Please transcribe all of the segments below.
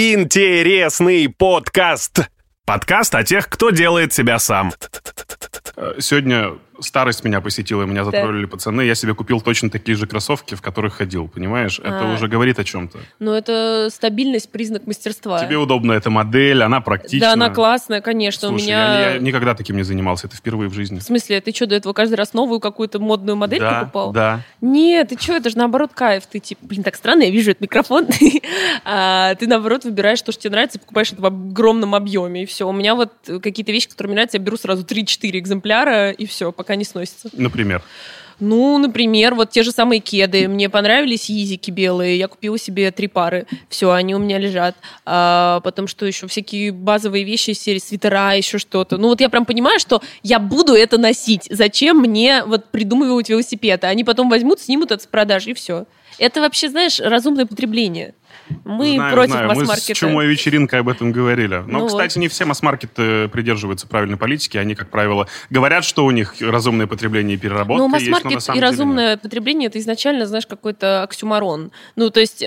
Интересный подкаст. Подкаст о тех, кто делает себя сам. Э, Сегодня старость меня посетила, меня затроллили пацаны. Я себе купил точно такие же кроссовки, в которых ходил, понимаешь? Это А. уже говорит о чем-то. Но это стабильность, признак мастерства. Тебе удобна эта модель, она практична. Да, она классная, конечно. Слушай, У меня... я, я никогда таким не занимался, это впервые в жизни. В смысле, ты что, до этого каждый раз новую какую-то модную модель да, покупал? да. Нет, ты что, это же наоборот кайф. Ты типа, блин, так странно, я вижу этот микрофон. А, Ты наоборот выбираешь то, что тебе нравится, и покупаешь это в огромном объеме, и все. У меня вот какие-то вещи, которые мне нравятся, я беру сразу 3-4 экземпляра, и все, пока не сносится. Например. Ну, например, вот те же самые кеды. Мне понравились езики белые. Я купила себе три пары. Все, они у меня лежат. А, потом что еще? Всякие базовые вещи из серии свитера, еще что-то. Ну, вот я прям понимаю, что я буду это носить. Зачем мне вот придумывать велосипед? Они потом возьмут, снимут это с продаж, и все. Это вообще, знаешь, разумное потребление. Мы знаю, против знаю. Мы с масс-маркета. чумой вечеринкой об этом говорили. Но, Ну кстати, вот. не все масс-маркеты придерживаются правильной политики. Они, как правило, говорят, что у них разумное потребление и переработка Ну, есть, но масс-маркет и разумное потребление это изначально, знаешь, какой-то оксюмарон. Ну, то есть э,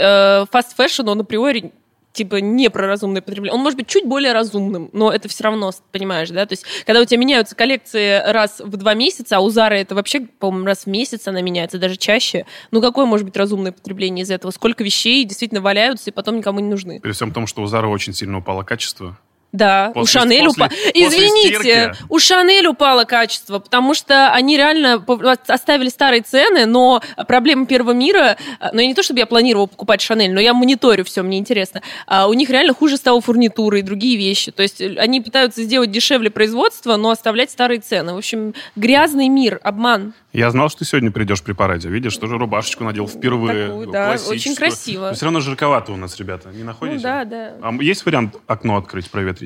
fashion, он априори типа не про разумное потребление. Он может быть чуть более разумным, но это все равно, понимаешь, да? То есть, когда у тебя меняются коллекции раз в два месяца, а у Зары это вообще, по-моему, раз в месяц она меняется, даже чаще. Ну, какое может быть разумное потребление из этого? Сколько вещей действительно валяются и потом никому не нужны? При всем том, что у Зары очень сильно упало качество. Да, После- у Шанель после- упало. Извините, стирки. у Шанель упало качество, потому что они реально оставили старые цены, но проблема первого мира, а, ну я не то чтобы я планировала покупать Шанель, но я мониторю все, мне интересно. А у них реально хуже стало фурнитура и другие вещи. То есть э, они пытаются сделать дешевле производство, но оставлять старые цены. В общем, грязный мир, обман. Я знал, что ты сегодня придешь при параде. Видишь, тоже рубашечку надел впервые. Такую, да, очень красиво. Но все равно жарковато у нас, ребята. Не находите? Ну да, да. А есть вариант окно открыть, проветрить?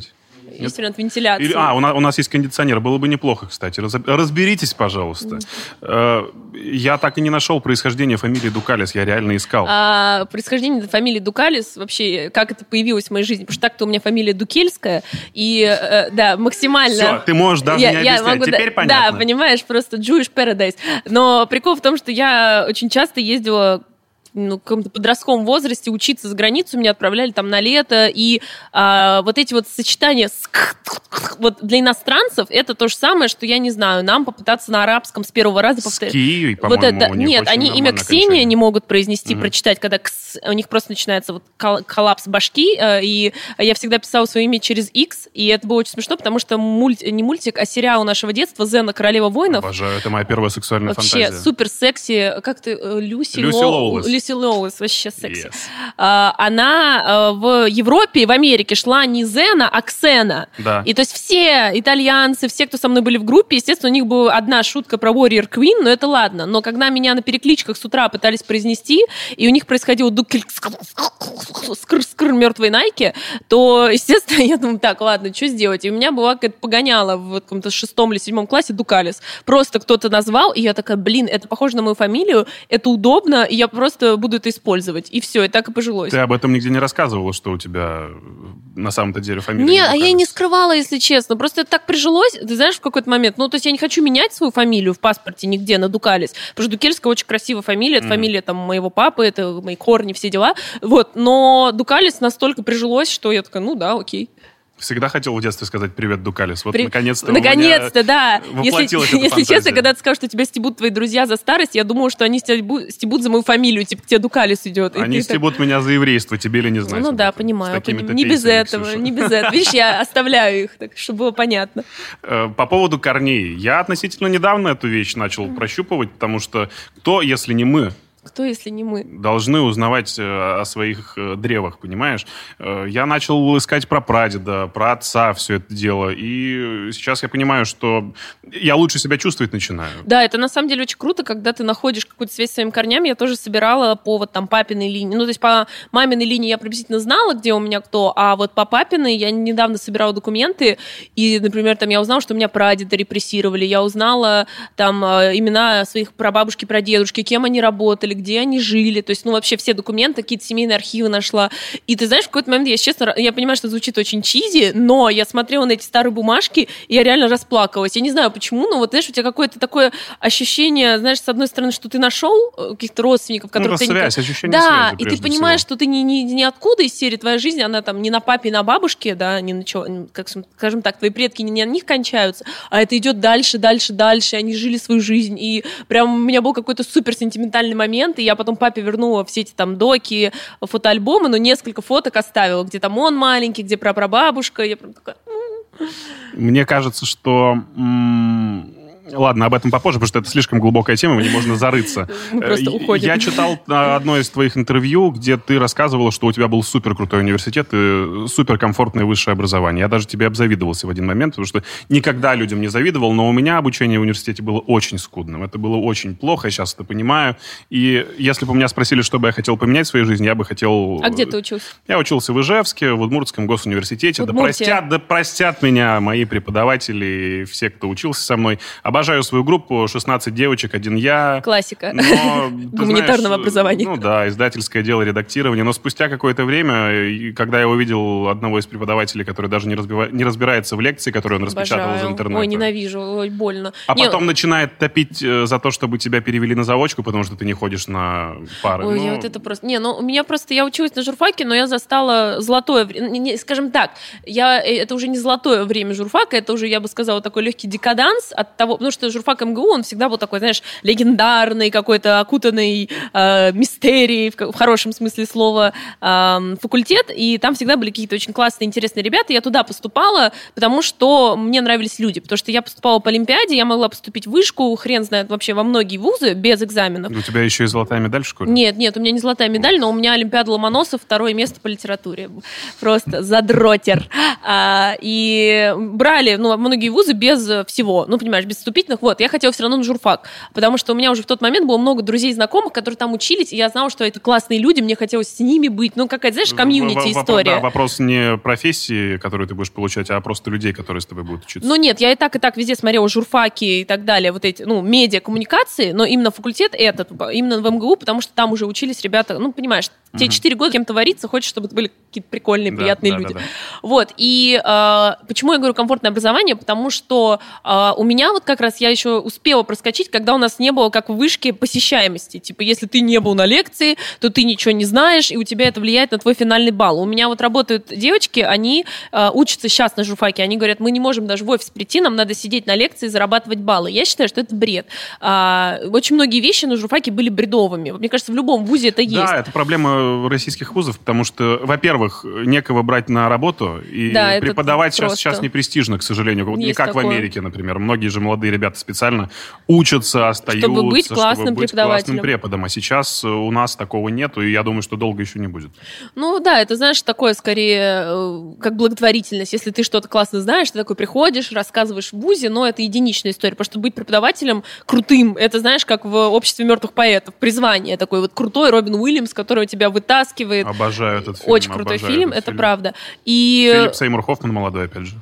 Есть вариант вентиляции. Или- а, у нас, у нас есть кондиционер. Было бы неплохо, кстати. Раз- разберитесь, пожалуйста. Э, я так и не нашел происхождение фамилии Дукалис. Я реально искал. А происхождение фамилии Дукалис, вообще, как это появилось в моей жизни, потому что так-то у меня фамилия Дукельская, и, э, да, максимально... Все, ты можешь даже не объяснять. да- Теперь понятно. Да, понимаешь, просто Jewish Paradise. Но прикол в том, что я очень часто ездила ну, каком-то подростковом возрасте учиться за границу, меня отправляли там на лето, и а, вот эти вот сочетания с вот для иностранцев это то же самое, что, я не знаю, нам попытаться на арабском с первого раза С повторить. Кией, Вот это, нет, они имя Ксения окончание. не могут произнести, Мгм. прочитать, когда кс- у них просто начинается вот кол- коллапс башки, э, и я всегда писала свое имя через X, и это было очень смешно, потому что мульт, не мультик, а сериал нашего детства «Зена, королева воинов», Обожаю, это моя первая сексуальная Вообще фантазия. супер секси, как ты, э, Люси, Люси Лоу- Лоулес. Люси Лоулес, вообще секси. Yes. А, Она э, в Европе и в Америке шла не Зена, а Ксена. Да. И то есть все итальянцы, все, кто со мной были в группе, естественно, у них была одна шутка про Warrior Queen, но это ладно. Но когда меня на перекличках с утра пытались произнести, и у них происходило дукель скр скр мертвой Найки, то, естественно, я думаю, так, ладно, что сделать? И у меня была какая-то погоняла в каком-то шестом или седьмом классе Дукалис. Просто кто-то назвал, и я такая, блин, это похоже на мою фамилию, это удобно, и я просто буду это использовать. И все, и так и пожилось. Ты об этом нигде не рассказывала, что у тебя э, на самом-то деле фамилия. Нет, а я и не скрывала, если честно. Просто это так прижилось, ты знаешь, в какой-то момент. Ну, то есть я не хочу менять свою фамилию в паспорте нигде на Дукалис. Потому что Дукельская очень красивая фамилия. Это Мгм. фамилия там моего папы, это мои корни, все дела. Вот. Но Дукалис настолько прижилось, что я такая, ну да, окей. Всегда хотел в детстве сказать «Привет, Дукалис». Вот При- наконец-то Наконец-то, да. Если, если фантазия. честно, когда ты скажешь, что тебя стебут твои друзья за старость, я думаю, что они стебут, стебут за мою фамилию, типа, к тебе Дукалис идет. Они ты так- стебут меня за еврейство, тебе ли не знать. Ну да, понимаю. Не без этого, Ксюша. не без этого. Видишь, я оставляю их, так, чтобы было понятно. Э, По поводу корней. Я относительно недавно эту вещь начал прощупывать, потому что кто, если не мы, Кто, если не мы? должны узнавать э, о своих э, древах, понимаешь? Э, Я начал искать про прадеда, про отца все это дело, и сейчас я понимаю, что я лучше себя чувствовать начинаю. Да, это на самом деле очень круто, когда ты находишь какую-то связь с своими корнями. Я тоже собирала по вот там папиной линии. Ну, то есть по маминой линии я приблизительно знала, где у меня кто, а вот по папиной я недавно собирала документы, и, например, там я узнала, что у меня прадеда репрессировали, я узнала там имена своих прабабушки, прадедушки, кем они работали, где они жили, то есть, ну, вообще все документы, какие-то семейные архивы нашла. И ты знаешь, в какой-то момент, я честно, я понимаю, что звучит очень чизи, но я смотрела на эти старые бумажки, и я реально расплакалась. Я не знаю почему, но вот, знаешь, у тебя какое-то такое ощущение, знаешь, с одной стороны, что ты нашел э, каких-то родственников, Ну, которых ты никак- связь, ощущение да, связи, и ты понимаешь, всего. что ты ни, ни, ниоткуда из серии твоя жизнь, она там не на папе, на бабушке, да, не на чё, как, скажем так, твои предки не на них кончаются, а это идет дальше, дальше, дальше, они жили свою жизнь, и прям у меня был какой-то супер сентиментальный момент, и я потом папе вернула все эти там доки, фотоальбомы, но несколько фоток оставила, где там он маленький, где прапрабабушка, я прям такая, Мне кажется, что... Ладно, об этом попозже, потому что это слишком глубокая тема, в ней можно зарыться. Просто Э, уходим. Я читал а, одно из твоих интервью, где ты рассказывала, что у тебя был супер крутой университет и супер комфортное высшее образование. Я даже тебе обзавидовался в один момент, потому что никогда людям не завидовал, но у меня обучение в университете было очень скудным. Это было очень плохо, я сейчас это понимаю. И если бы у меня спросили, что бы я хотел поменять в своей жизни, я бы хотел... а где ты учился? Я учился в Ижевске, в Удмуртском госуниверситете. Да Удмуртия. простят, да простят меня мои преподаватели, все, кто учился со мной. Обожаю свою группу, 16 девочек, один я. Классика. Но, Гуманитарного знаешь, образования. Ну да, издательское дело, редактирование. Но спустя какое-то время, когда я увидел одного из преподавателей, который даже не, разбива- не разбирается в лекции, которую он распечатал из Обожаю. интернета. Ой, ненавижу, ой, больно. А Не, потом начинает топить э, за то, чтобы тебя перевели на заочку, потому что ты не ходишь на пары. Ой, Ну, я вот это просто... Не, ну, у меня просто... Я училась на журфаке, но я застала золотое время. Скажем так, я... э, это уже не золотое время журфака, это уже, я бы сказала, такой легкий декаданс от того... Потому что журфак МГУ, он всегда был такой, знаешь, легендарный, какой-то окутанный э, мистерией, в, в хорошем смысле слова, эм, факультет, и там всегда были какие-то очень классные, интересные ребята. Я туда поступала, потому что мне нравились люди, потому что я поступала по Олимпиаде, я могла поступить в вышку, хрен знает вообще во многие вузы без экзаменов. У тебя еще и золотая медаль в школе? Нет, нет, у меня не золотая медаль, но у меня Олимпиада Ломоносов, второе место по литературе. Просто задротер. А, и брали, ну, многие вузы без э, всего, ну, понимаешь, без вступительных. Вот, я хотела все равно на журфак, потому что у меня уже в тот момент было много друзей и знакомых, которые там учились, и я знала, что это классные люди, мне хотелось с ними быть. Ну, какая-то, знаешь, комьюнити история. Да, вопрос не профессии, которую ты будешь получать, а просто людей, которые с тобой будут учиться. Ну нет, я и так, и так везде смотрела журфаки и так далее, вот эти, ну, медиа, коммуникации, но именно факультет этот, именно в МГУ, потому что там уже учились ребята, ну, понимаешь, тебе 4 года кем-то вариться, хочешь, чтобы это были какие-то прикольные, Да, приятные да, люди. да, да. Вот, и э, почему я говорю комфортное образование? Потому что э, у меня вот как раз я еще успела проскочить, когда у нас не было, как в вышке, посещаемости. Типа, если ты не был на лекции, то ты ничего не знаешь, и у тебя это влияет на твой финальный балл. У меня вот работают девочки, они э, учатся сейчас на журфаке, они говорят, мы не можем даже в офис прийти, нам надо сидеть на лекции и зарабатывать баллы. Я считаю, что это бред. А, очень многие вещи на журфаке были бредовыми. Мне кажется, в любом вузе это есть. Да, это проблема российских вузов, потому что, во-первых, некого брать на работу, и Да, преподавать сейчас, просто. сейчас не престижно, к сожалению. Вот не как в такое. Америке, например. Многие же молодые ребята специально учатся, остаются, Чтобы быть классным быть преподавателем. классным преподом. А сейчас у нас такого нету, и я думаю, что долго еще не будет. Ну да, это, знаешь, такое скорее э, как благотворительность. Если ты что-то классно знаешь, ты такой приходишь, рассказываешь в ВУЗе, но это единичная история. Потому что быть преподавателем крутым, это, знаешь, как в обществе мертвых поэтов, призвание такой вот крутой Робин Уильямс, который тебя вытаскивает. Обожаю этот фильм. Очень крутой фильм, это правда. И Филипп Сеймур Хоффман молодой, опять же.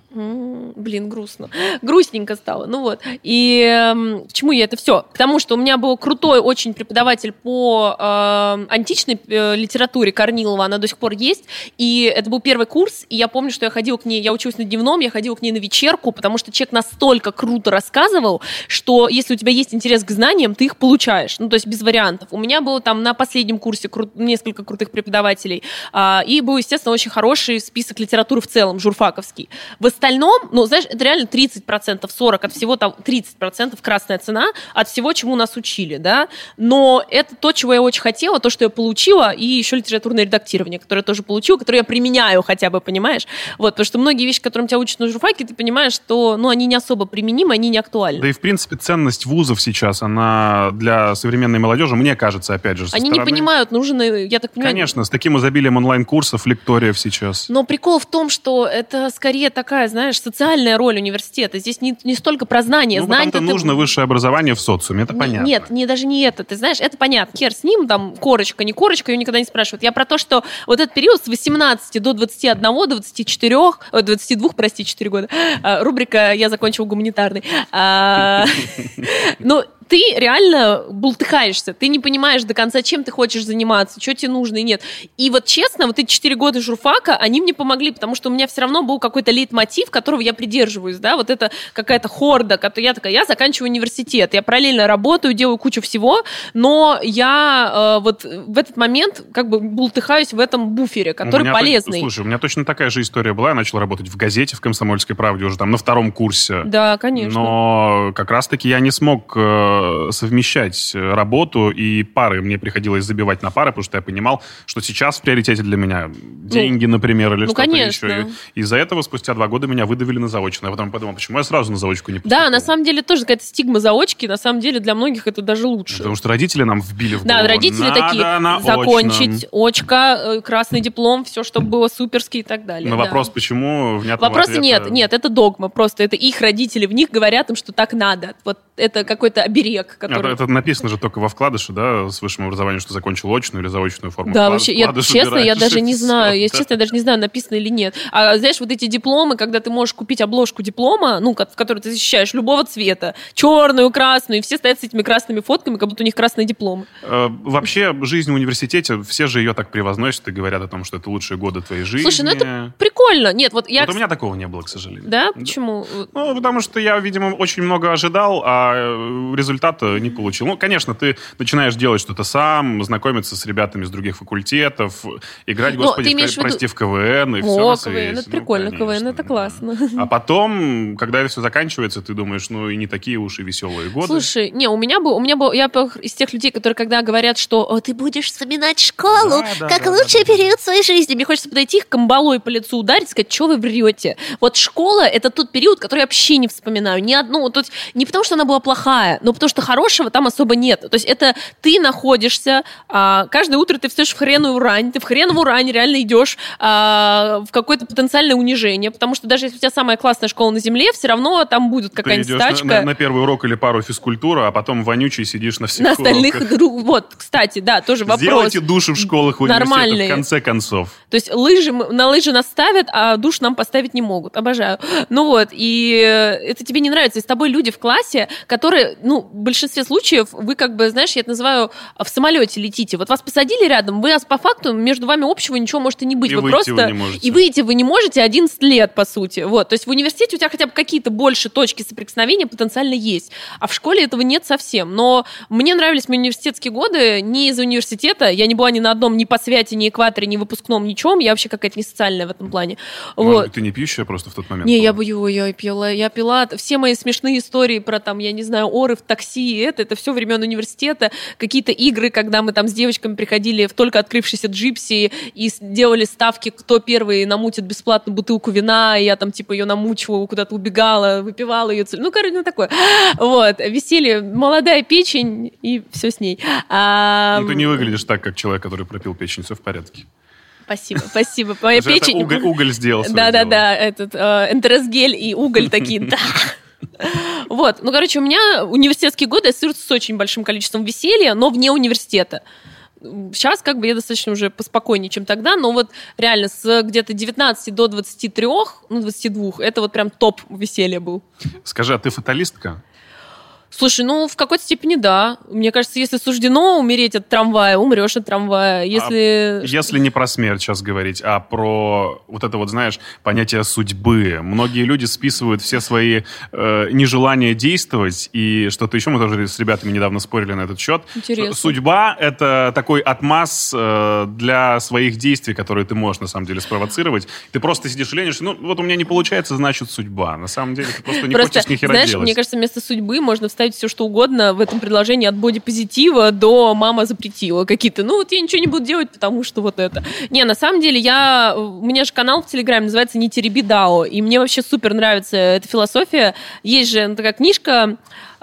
Блин, грустно. Грустненько стало. Ну вот. И эм, к чему я это все? Потому что у меня был крутой очень преподаватель по эм, античной э, литературе Корнилова, она до сих пор есть. И это был первый курс, и я помню, что я ходила к ней, я училась на дневном, я ходила к ней на вечерку, потому что человек настолько круто рассказывал, что если у тебя есть интерес к знаниям, ты их получаешь. Ну, то есть без вариантов. У меня было там на последнем курсе кру- несколько крутых преподавателей, а, и был, естественно, очень хороший список литературы в целом, журфаковский. В остальном, ну, знаешь, это реально 30%, 40% от всего там, 30% красная цена от всего, чему нас учили, да, но это то, чего я очень хотела, то, что я получила, и еще литературное редактирование, которое я тоже получила, которое я применяю хотя бы, понимаешь? Вот, потому что многие вещи, которым тебя учат на журфаке, ты понимаешь, что, ну, они не особо применимы, они не актуальны. Да и, в принципе, ценность вузов сейчас, она для современной молодежи, мне кажется, опять же, Они не стороны- понимают, нужен, я так понимаю... Конечно, с таким изобилием онлайн-курсов, лекториев сейчас. Но прикол в том, что это скорее такая, знаешь, социальная роль университета. Здесь не, не столько про знания. Ну, Знания потому-то нужно высшее образование в социуме, это Не- понятно. Нет, не, даже не это. Ты знаешь, это понятно. Хер с ним, там, корочка, не корочка, ее никогда не спрашивают. Я про то, что вот этот период с 18 до 21, 24, ой, 22, прости, 4 года, а, рубрика «Я закончил гуманитарный». А, Ну, ты реально бултыхаешься, ты не понимаешь до конца, чем ты хочешь заниматься, что тебе нужно и нет. И вот честно, вот эти четыре года журфака, они мне помогли, потому что у меня все равно был какой-то лейтмотив, которого я придерживаюсь, да, вот это какая-то хорда, я такая, я заканчиваю университет, я параллельно работаю, делаю кучу всего, но я э, вот в этот момент как бы бултыхаюсь в этом буфере, который полезный. слушай, у меня точно такая же история была, я начал работать в газете, в «Комсомольской правде» уже там на втором курсе. Да, конечно. Но как раз-таки я не смог э, совмещать работу и пары. Мне приходилось забивать на пары, потому что я понимал, что сейчас в приоритете для меня деньги, ну, например, или ну, что-то конечно. еще. И из-за этого спустя два года меня выдавили на заочную. Я потом подумал, почему я сразу на заочку не поступил. Да, на самом деле тоже какая-то стигма заочки. На самом деле для многих это даже лучше. Потому что родители нам вбили в голову. Да, родители Надо такие, закончить, очка, э, красный диплом, все, чтобы было суперски и так далее. Но да. вопрос, почему внятного Вопроса ответа... нет, нет, это догма просто. Это их родители в них говорят им, что так надо. Вот это какой-то оберег, который... Это, это написано же только во вкладыше, да, с высшим образованием, что закончил очную или заочную форму. Да, вообще, я, честно, я даже не знаю, если честно, я даже не знаю, написано или нет. А знаешь, вот эти дипломы, когда ты можешь купить обложку диплома, ну, в которой ты защищаешь любого цвета, черную, красную, и все стоят с этими красными фотками, как будто у них красные дипломы. Э, вообще, жизнь в университете, все же ее так превозносят и говорят о том, что это лучшие годы твоей жизни. Слушай, ну это прикольно. Нет, вот я... Вот у меня такого не было, к сожалению. Да? Почему? Ну, потому что я, видимо, очень много ожидал, а э, результата не получил. Ну, конечно, ты начинаешь делать что-то сам, знакомиться с ребятами из других факультетов, играть, Но господи, в, прости, в КВН и О, все на свете. КВН, это ну, прикольно, конечно, КВН, это классно. А потом, когда это все заканчивается, ты думаешь, ну, и не такие уж и веселые годы. Слушай, не, у меня был, у меня был, я из тех людей, которые когда говорят, что О, ты будешь вспоминать школу, да, да, как да, лучший да, период да. своей жизни, мне хочется подойти их камбалой по лицу ударить, сказать, что вы врете. Вот школа — это тот период, который я вообще не вспоминаю. Ни одну, то есть не потому, что она была плохая, но потому, что хорошего там особо нет. То есть это ты находишься, а, каждое утро ты встаешь в хреновую рань, ты в хреновую рань реально идешь а, в какое-то потенциальное унижение, потому что даже если у тебя самая классная школа на земле, все равно там будет какая-нибудь стачка. На, на, на первый урок или пару физкультуры, а потом вонючий сидишь на всех На остальных, уроках. вот, кстати, да, тоже вопрос. Сделайте души в школах, в Нормальные. в конце концов. То есть лыжи, на лыжи нас ставят, а душ нам поставить не могут. Обожаю. Ну вот, и это тебе не нравится. И с тобой люди в классе, которые, ну, в большинстве случаев вы как бы, знаешь, я это называю, в самолете летите. Вот вас посадили рядом, вы по факту между вами общего ничего может и не быть. И вы просто... Вы не можете. И выйти вы не можете 11 лет, по сути. Вот. То есть в университете у тебя хотя бы какие-то больше точки соприкосновения потенциально есть. А в школе этого нет совсем. Но мне нравились мои университетские годы не из университета. Я не была ни на одном ни по святи, ни экваторе, ни выпускном, ничем. Я вообще какая-то не социальная в этом плане. Может вот. быть, ты не пьющая просто в тот момент? Не, я бою, я пила, я пила. Все мои смешные истории про там, я не знаю, оры в такси, это, это все времен университета. Какие-то игры, когда мы там с девочками приходили в только открывшийся джипси и делали ставки, кто первый намутит бесплатно бутылку вина, и я там типа ее намучивала, куда-то убегала, выпивала ее. Ну, короче, ну такое. Вот, веселье, молодая печень, и все с ней. А... Ну, ты не выглядишь так, как человек, который пропил печень, все в порядке. Спасибо, спасибо. Моя печень... Уголь, уголь сделал Да-да-да, этот э, энтеросгель и уголь такие, да. Вот, ну, короче, у меня университетские годы ассоциируются с очень большим количеством веселья, но вне университета. Сейчас как бы я достаточно уже поспокойнее, чем тогда, но вот реально с где-то 19 до 23, ну, 22, это вот прям топ веселья был. Скажи, а ты фаталистка? Слушай, ну, в какой-то степени да. Мне кажется, если суждено умереть от трамвая, умрешь от трамвая. Если... А если не про смерть сейчас говорить, а про вот это вот, знаешь, понятие судьбы. Многие люди списывают все свои э, нежелания действовать и что-то еще. Мы тоже с ребятами недавно спорили на этот счет. Интересно. Судьба — это такой отмаз э, для своих действий, которые ты можешь, на самом деле, спровоцировать. Ты просто сидишь и ленишься. Ну, вот у меня не получается, значит, судьба. На самом деле, ты просто не просто, хочешь ни хера знаешь, делать. мне кажется, вместо судьбы можно встать ставить все, что угодно в этом предложении от бодипозитива до мама запретила какие-то. Ну, вот я ничего не буду делать, потому что вот это. Не, на самом деле, я... У меня же канал в Телеграме называется «Не тереби Дао», и мне вообще супер нравится эта философия. Есть же ну, такая книжка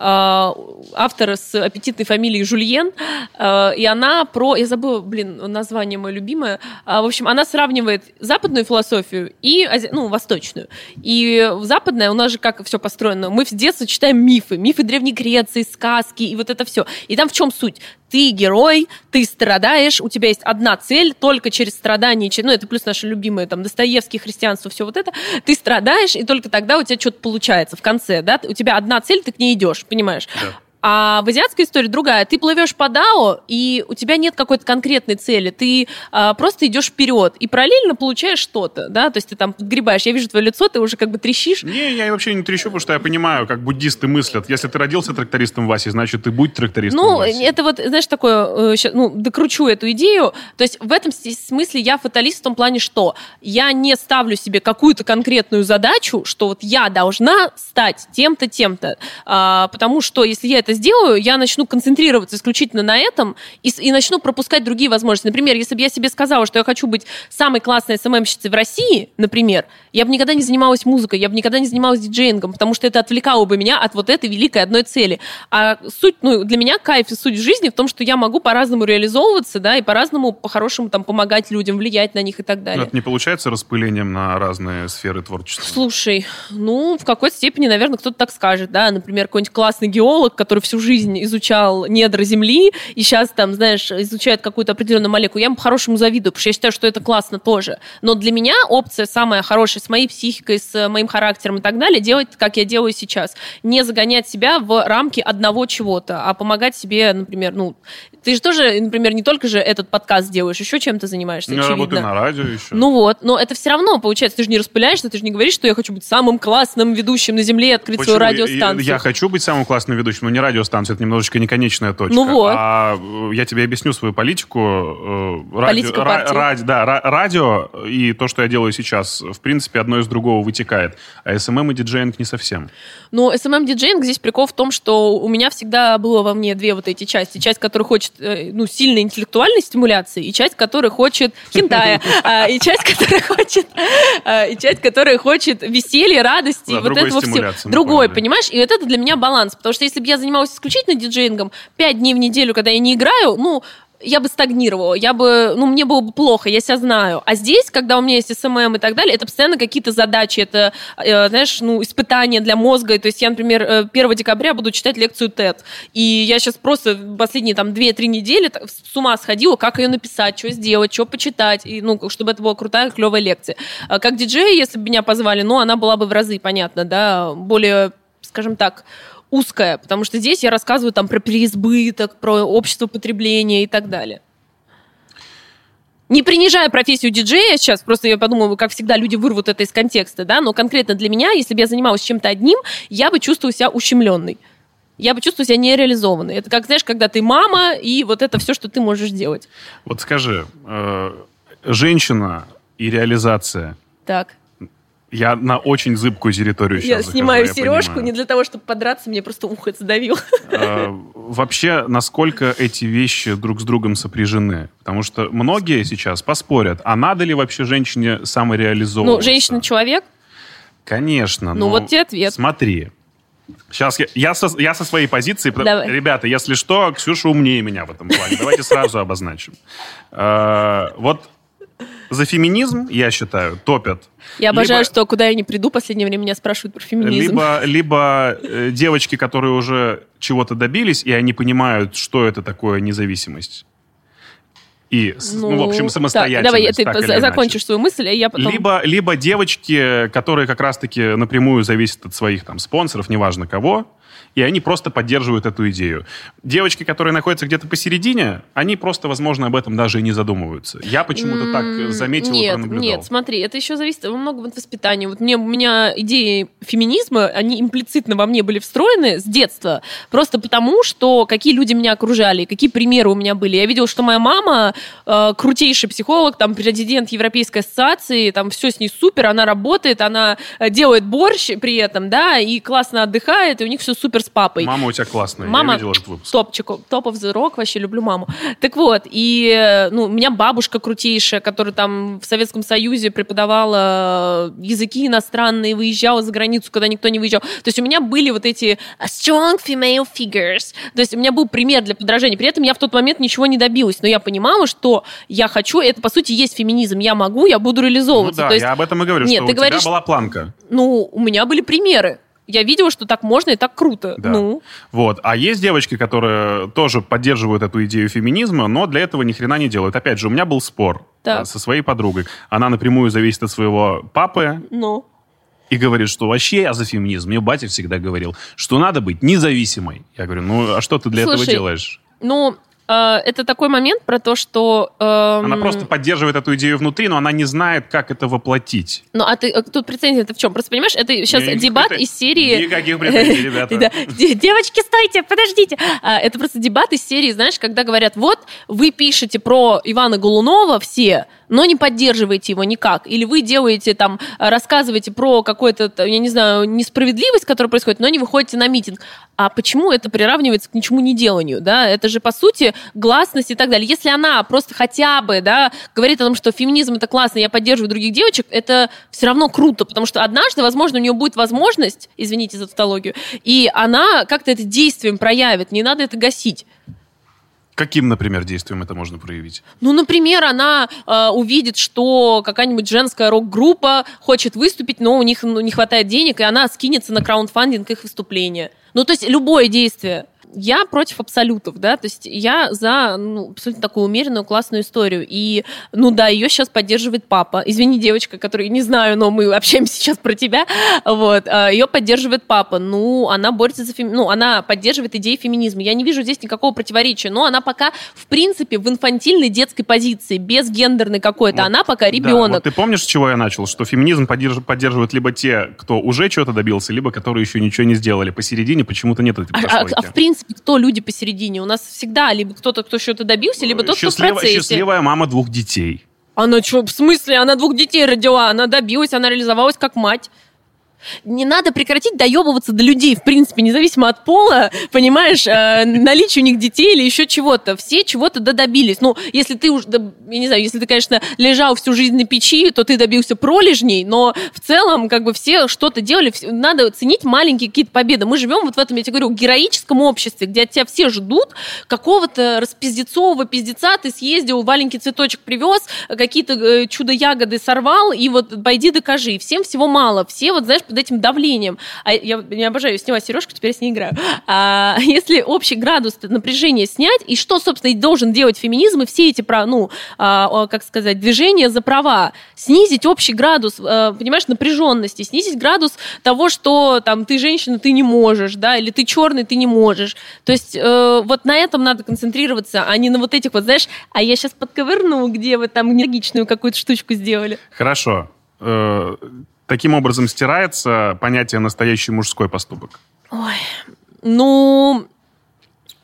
Э, автора с аппетитной фамилией Жульен, э, и она про, я забыла, блин, название мое любимое, э, в общем, она сравнивает западную философию и, ну, восточную. И западная, у нас же как все построено, мы с детства читаем мифы, мифы Древней Греции, сказки, и вот это все. И там в чем суть? Ты герой, ты страдаешь, у тебя есть одна цель, только через страдания, ну, это плюс наши любимые, там, Достоевские, христианство, все вот это, ты страдаешь, и только тогда у тебя что-то получается в конце, да, у тебя одна цель, ты к ней идешь, понимаешь? Да. А в азиатской истории другая. Ты плывешь по дао, и у тебя нет какой-то конкретной цели. Ты а, просто идешь вперед и параллельно получаешь что-то, да, то есть ты там подгребаешь. Я вижу твое лицо, ты уже как бы трещишь. Не, я вообще не трещу, потому что я понимаю, как буддисты мыслят. Если ты родился трактористом Васи, значит, ты будь трактористом Ну, Васи. это вот, знаешь, такое, э, ну, докручу эту идею. То есть в этом смысле я фаталист в том плане, что я не ставлю себе какую-то конкретную задачу, что вот я должна стать тем-то, тем-то. А, потому что если я это сделаю, я начну концентрироваться исключительно на этом и, и начну пропускать другие возможности. Например, если бы я себе сказала, что я хочу быть самой классной СММщицей в России, например, я бы никогда не занималась музыкой, я бы никогда не занималась диджеингом, потому что это отвлекало бы меня от вот этой великой одной цели. А суть, ну, для меня кайф и суть в жизни в том, что я могу по-разному реализовываться, да, и по-разному, по-хорошему там помогать людям, влиять на них и так Но далее. это не получается распылением на разные сферы творчества. Слушай, ну, в какой-то степени, наверное, кто-то так скажет, да, например, какой-нибудь классный геолог, который всю жизнь изучал недра Земли, и сейчас там, знаешь, изучает какую-то определенную молекулу, я ему по-хорошему завидую, потому что я считаю, что это классно тоже. Но для меня опция самая хорошая с моей психикой, с моим характером и так далее, делать, как я делаю сейчас. Не загонять себя в рамки одного чего-то, а помогать себе, например, ну, ты же тоже, например, не только же этот подкаст делаешь, еще чем-то занимаешься, Я очевидно. работаю на радио еще. Ну вот, но это все равно, получается, ты же не распыляешься, ты же не говоришь, что я хочу быть самым классным ведущим на Земле и открыть Почему? свою Я- радиостанцию. Я, хочу быть самым классным ведущим, но не радиостанция, это немножечко не конечная точка. Ну вот. А э, я тебе объясню свою политику. э, партии. ради- да, ра- радио и то, что я делаю сейчас, в принципе, одно из другого вытекает. А SMM и диджеинг не совсем. Но SMM-диджеинг здесь прикол в том, что у меня всегда было во мне две вот эти части. Часть, которая хочет э, ну, сильной интеллектуальной стимуляции, и часть, которая хочет хентая, а, и часть, которая хочет а, и часть, которая хочет веселья, радости, Да, вот другой этого всего. Другой, поняли. понимаешь? И вот это для меня баланс. Потому что если бы я занималась исключительно диджеингом пять дней в неделю, когда я не играю, ну, я бы стагнировала, я бы, ну, мне было бы плохо, я себя знаю. А здесь, когда у меня есть SMM и так далее, это постоянно какие-то задачи, это, э, знаешь, ну, испытания для мозга. То есть я, например, э, 1 декабря буду читать лекцию TED. И я сейчас просто последние там 2-3 недели с ума сходила, как ее написать, что сделать, что почитать, и, ну, чтобы это была крутая, клевая лекция. А Как диджей, если бы меня позвали, ну, она была бы в разы, понятно, да, более, скажем так, узкая, потому что здесь я рассказываю там про переизбыток, про общество потребления и так далее. Не принижая профессию диджея сейчас, просто я подумала, как всегда люди вырвут это из контекста, да, но конкретно для меня, если бы я занималась чем-то одним, я бы чувствовала себя ущемленной. Я бы чувствовала себя нереализованной. Это как, знаешь, когда ты мама, и вот это все, что ты можешь делать. Вот скажи, э, женщина и реализация. Так. Я на очень зыбкую территорию сейчас я захожу, снимаю я сережку понимаю. не для того, чтобы подраться, мне просто ухо задавил. Э, Вообще, насколько эти вещи друг с другом сопряжены? Потому что многие сейчас поспорят, а надо ли вообще женщине самореализовываться? Ну, женщина-человек, Конечно. Ну, но вот тебе ответ. Смотри. Сейчас я, я, со, я со своей позиции... Давай. Ребята, если что, Ксюша умнее меня в этом плане. Давайте сразу обозначим. Э, Вот за феминизм, я считаю, топят. я обожаю, Либо- что куда я не приду, в последнее время меня спрашивают про феминизм. Либо, либо э, девочки, которые уже чего-то добились, и они понимают, что это такое независимость. И, с- ну, в общем, так, самостоятельность. давай, ты так за- иначе. закончишь свою мысль, а я потом... Либо, либо девочки, которые как раз-таки напрямую зависят от своих там спонсоров, неважно кого, и они просто поддерживают эту идею. Девочки, которые находятся где-то посередине, они просто, возможно, об этом даже и не задумываются. Я почему-то так М, заметил и нет, пронаблюдал. Нет, смотри, это еще зависит во многом от воспитания. Вот мне, у меня идеи феминизма, они имплицитно во мне были встроены с детства. Просто потому, что какие люди меня окружали, какие примеры у меня были. Я видела, что моя мама э, крутейший психолог, там, президент Европейской ассоциации, там, все с ней супер, она работает, она э, делает борщ при этом, да, и классно отдыхает, и у них все супер с папой. Мама у тебя классная, Мама я видел этот выпуск. топчик, топ of the rock, вообще люблю маму. Так вот, и ну, у меня бабушка крутейшая, которая там в Советском Союзе преподавала э, языки иностранные, выезжала за границу, когда никто не выезжал. То есть у меня были вот эти strong female figures. То есть у меня был пример для подражания. При этом я в тот момент ничего не добилась, но я понимала, что я хочу, это по сути есть феминизм. Я могу, я буду Ну реализовываться. да, То есть, я об этом и говорю, Нет, что ты у говоришь- тебя была планка. ну, у меня были примеры. Я видела, что так можно и так круто. Да. Ну, Вот. А есть девочки, которые тоже поддерживают эту идею феминизма, но для этого ни хрена не делают. Опять же, у меня был спор Так. э, со своей подругой. Она напрямую зависит от своего папы, ну. и говорит, что вообще я за феминизм. Мне батя всегда говорил, что надо быть независимой. Я говорю, ну а что ты для Слушай, этого делаешь? Ну, это такой момент про то, что... эм, Она просто поддерживает эту идею внутри, но она не знает, как это воплотить. Ну, а ты, э, тут претензия-то в чем? Просто понимаешь, это сейчас Никаких дебат из серии... Никаких претензий, ребята. Девочки, стойте, подождите. А, Это просто дебат из серии, знаешь, когда говорят, вот, вы пишете про Ивана Голунова все, но не поддерживаете его никак. Или вы делаете там, рассказываете про какую-то, я не знаю, несправедливость, которая происходит, но не выходите на митинг. А почему это приравнивается к ничему не деланию, да? Это же, по сути, гласность и так далее. Если она просто хотя бы, да, говорит о том, что феминизм это классно, я поддерживаю других девочек, это все равно круто, потому что однажды, возможно, у нее будет возможность, извините за тавтологию, и она как-то это действием проявит, не надо это гасить. Каким, например, действием это можно проявить? Ну, например, она э, увидит, что какая-нибудь женская рок-группа хочет выступить, но у них ну, не хватает денег, и она скинется на краундфандинг их выступления. Ну, то есть любое действие. Я против абсолютов, да, то есть я за ну, абсолютно такую умеренную, классную историю. И, ну да, ее сейчас поддерживает папа. Извини, девочка, которую не знаю, но мы общаемся сейчас про тебя. Вот, а, ее поддерживает папа. Ну, она борется за феми... ну, она поддерживает идеи феминизма. Я не вижу здесь никакого противоречия, но она пока, в принципе, в инфантильной детской позиции, без гендерной какой-то. Вот, она пока Да, ребенок. вот ты помнишь, с чего я начал? Что феминизм поддерж- поддерживают либо те, кто уже чего-то добился, либо которые еще ничего не сделали. Посередине почему-то нет этой А, а- а в принципе, кто люди посередине? У нас всегда либо кто-то, кто что-то добился, либо тот, кто в процессе. счастливая мама двух детей. Она что, в смысле? Она двух детей родила, она добилась, она реализовалась как мать. Не надо прекратить доебываться до людей, в принципе, независимо от пола, понимаешь, э, наличия у них детей или еще чего-то. Все чего-то да добились. Ну, если ты уж, да, я не знаю, если ты, конечно, лежал всю жизнь на печи, то ты добился пролежней, но в целом, как бы, все что-то делали. Надо ценить маленькие какие-то победы. Мы живем вот в этом, я тебе говорю, героическом обществе, где от тебя все ждут какого-то распиздецового пиздеца, ты съездил, валенький цветочек привез, какие-то э, чудо-ягоды сорвал, и вот пойди докажи. Всем всего мало. Все вот, знаешь, под этим давлением. А я не обожаю, сняла сережку, теперь я с ней играю. А если общий градус напряжения снять, и что, собственно, и должен делать феминизм, и все эти, ну, а, как сказать, движения за права, снизить общий градус, э, понимаешь, напряженности, снизить градус того, что там ты женщина, ты не можешь, да, или ты черный, ты не можешь. То есть э, вот на этом надо концентрироваться, а не на вот этих вот, знаешь, а я сейчас подковырну, где вы там энергичную какую-то штучку сделали. Хорошо. Э, таким образом стирается понятие настоящий мужской поступок. Ой, ну,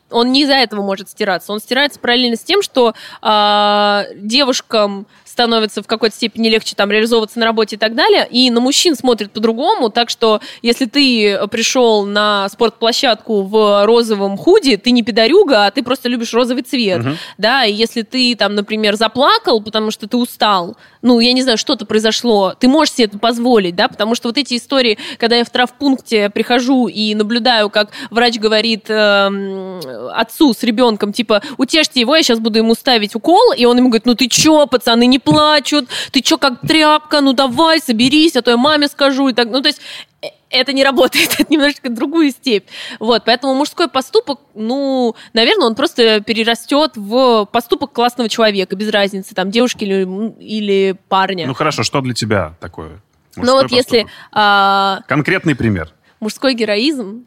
он не из-за этого может стираться. Он стирается параллельно с тем, что а, девушкам становится в какой-то степени легче там реализовываться на работе и так далее, и на мужчин смотрят по-другому, так что если ты пришел на спортплощадку в розовом худи, ты не пидорюга, а ты просто любишь розовый цвет, Мгм. да, и если ты там, например, заплакал, потому что ты устал, ну, я не знаю, что-то произошло, ты можешь себе это позволить, да, потому что вот эти истории, когда я в травпункте прихожу и наблюдаю, как врач говорит эм, отцу с ребенком, типа, утешьте его, я сейчас буду ему ставить укол, и он ему говорит, ну ты чё, пацаны не плачут, ты чё, как тряпка, ну давай, соберись, а то я маме скажу, и так, ну, то есть э, это не работает, это немножечко другую степь. Вот, поэтому мужской поступок, ну, наверное, он просто перерастет в поступок классного человека, без разницы, там, девушки или, или парня. Ну хорошо, что для тебя такое? Мужской вот если поступок? а, Конкретный пример. мужской героизм,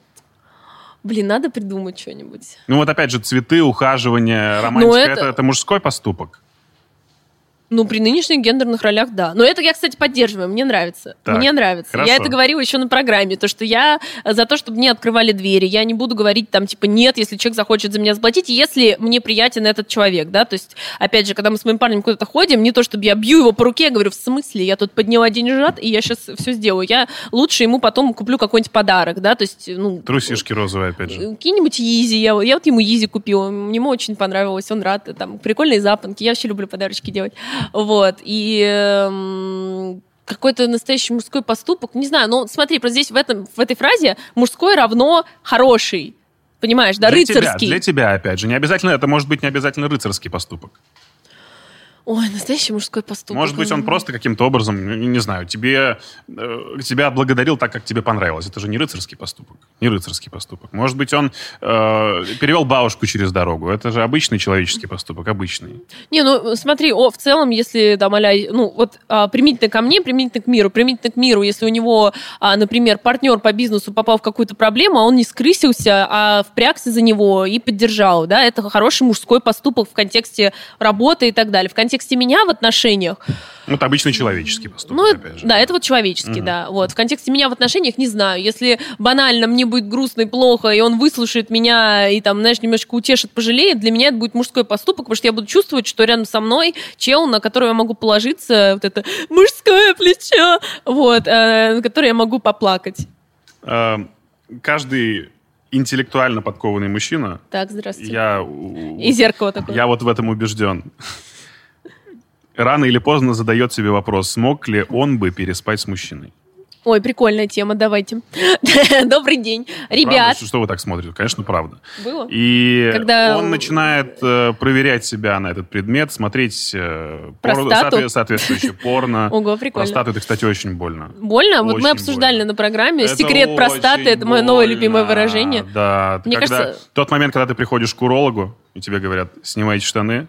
блин, надо придумать что-нибудь. Ну вот опять же, цветы, ухаживание, романтика, Ну, это... это- Это, мужской поступок. Ну, при нынешних гендерных ролях, да. Но это я, кстати, поддерживаю, мне нравится. Так, мне нравится. хорошо. Я это говорила еще на программе, то, что я за то, чтобы мне открывали двери. Я не буду говорить там, типа, нет, если человек захочет за меня заплатить, если мне приятен этот человек, да. То есть, опять же, когда мы с моим парнем куда-то ходим, не то, чтобы я бью его по руке, я говорю, в смысле, я тут подняла деньжат, и я сейчас все сделаю. Я лучше ему потом куплю какой-нибудь подарок, да, то есть, ну... Трусишки розовые, опять же. Какие-нибудь Изи. Я, я вот ему Изи купила. Ему очень понравилось. Он рад. Там прикольные запонки. Я вообще люблю подарочки делать. Вот. И эм, какой-то настоящий мужской поступок. Не знаю, но смотри, просто здесь в, этом, в этой фразе мужской равно хороший. Понимаешь, да, для тебя, рыцарский. для тебя, опять же. Не обязательно, это может быть не обязательно рыцарский поступок. Ой, настоящий мужской поступок. Может быть, он просто каким-то образом, не, не знаю, тебе, э, тебя отблагодарил так, как тебе понравилось. Это же не рыцарский поступок. Не рыцарский поступок. Может быть, он э, перевел бабушку через дорогу. Это же обычный человеческий поступок, обычный. Не, ну смотри, о, в целом, если там, аля, ну вот а, применительно ко мне, применительно к миру, применительно к миру, если у него, а, например, партнер по бизнесу попал в какую-то проблему, а он не скрысился, а впрягся за него и поддержал, да, это хороший мужской поступок в контексте работы и так далее. В контексте меня в отношениях... Ну, это обычный человеческий поступок, Ну, опять же. да, это вот человеческий, Мгм. да. Вот. В контексте меня в отношениях не знаю. Если банально мне будет грустно и плохо, и он выслушает меня и там, знаешь, немножечко утешит, пожалеет, для меня это будет мужской поступок, потому что я буду чувствовать, что рядом со мной чел, на которого я могу положиться, вот это мужское плечо, вот, э, на которое я могу поплакать. Э, каждый интеллектуально подкованный мужчина, Так, здравствуйте. я, И зеркало такое. я вот в этом убежден, рано или поздно задает себе вопрос, смог ли он бы переспать с мужчиной. Ой, прикольная тема, давайте. Добрый день. Ребят, Правда? Что, что вы так смотрите? Конечно, правда. было? И Когда- он начинает э, проверять себя на этот предмет, смотреть э, Простату? соотве- соответствующее порно. Ого, прикольно. Простату это, кстати, очень больно. Больно? Вот мы Очень обсуждали больно. на программе. Это Секрет простаты очень это мое новое больно. любимое выражение. Да. Мне когда, кажется- Тот момент, когда ты приходишь к урологу, и тебе говорят, снимайте штаны,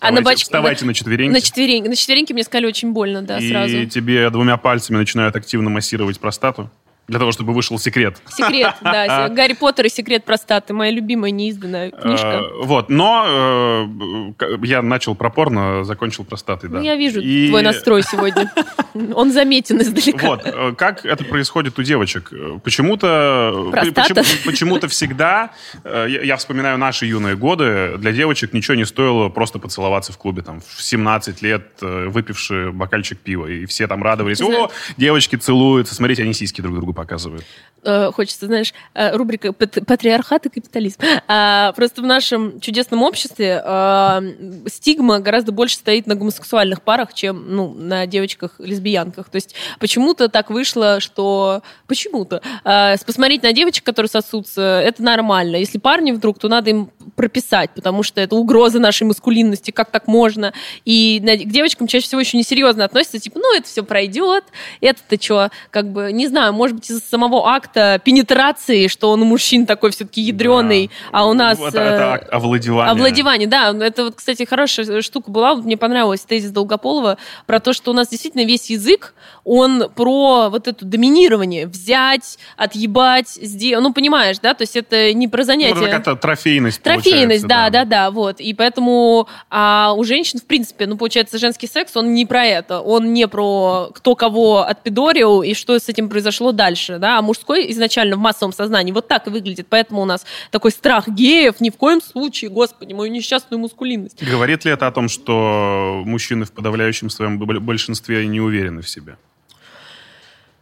А на вставайте, боч- вставайте на четвереньки. На четвереньки. На четвереньки мне сказали очень больно, да, и сразу. тебе двумя пальцами начинают активно массировать простату, для того, чтобы вышел секрет. Секрет, да. Гарри Поттер и секрет простаты. Моя любимая неизданная книжка. Э, Вот, но э, я начал про порно, закончил простатой, да. Ну, я вижу твой настрой сегодня. Он заметен издалека. Вот, э, как это происходит у девочек? Э, Почему-то... Почему, почему-то всегда, э, я, вспоминаю наши юные годы, для девочек ничего не стоило просто поцеловаться в клубе, там, в 17 лет, э, выпивши бокальчик пива, и все там радовались, о, девочки целуются, смотрите, они сиськи друг другу показывают. Э, Хочется, знаешь, э, рубрика «Пат- «Патриархат и капитализм». А, Просто в нашем чудесном обществе а, стигма гораздо больше стоит на гомосексуальных парах, чем ну, на девочках-лесбиянках. То есть почему-то так вышло, что... Почему-то. А, Посмотреть на девочек, которые сосутся, это нормально. Если парни вдруг, то надо им прописать, потому что это угроза нашей маскулинности, как так можно. И к девочкам чаще всего еще несерьезно относятся, типа, ну, это все пройдет, это-то что, как бы, не знаю, может быть, из-за самого акта пенетрации, что он у мужчин такой все-таки ядреный, Да. а у нас... Это, это акт овладевания. Овладевание, да. Ну, Это вот, кстати, хорошая штука была. Мне понравилась тезис Долгополова про то, что у нас действительно весь язык, он про вот это доминирование. Взять, отъебать, сделать. Ну, понимаешь, да? То есть это не про Ну, занятие. это какая-то трофейность Трофейность, получается, да, да, да, вот. И поэтому а у женщин, в принципе, ну, получается, женский секс, он не про это. Он не про кто кого отпидорил и что с этим произошло дальше, да. А мужской изначально в массовом сознании вот так выглядит. Поэтому у нас такой страх геев ни в коем случае, господи, мою несчастную мускулинность. Говорит ли это о том, что мужчины в подавляющем своем большинстве не уверены в себе?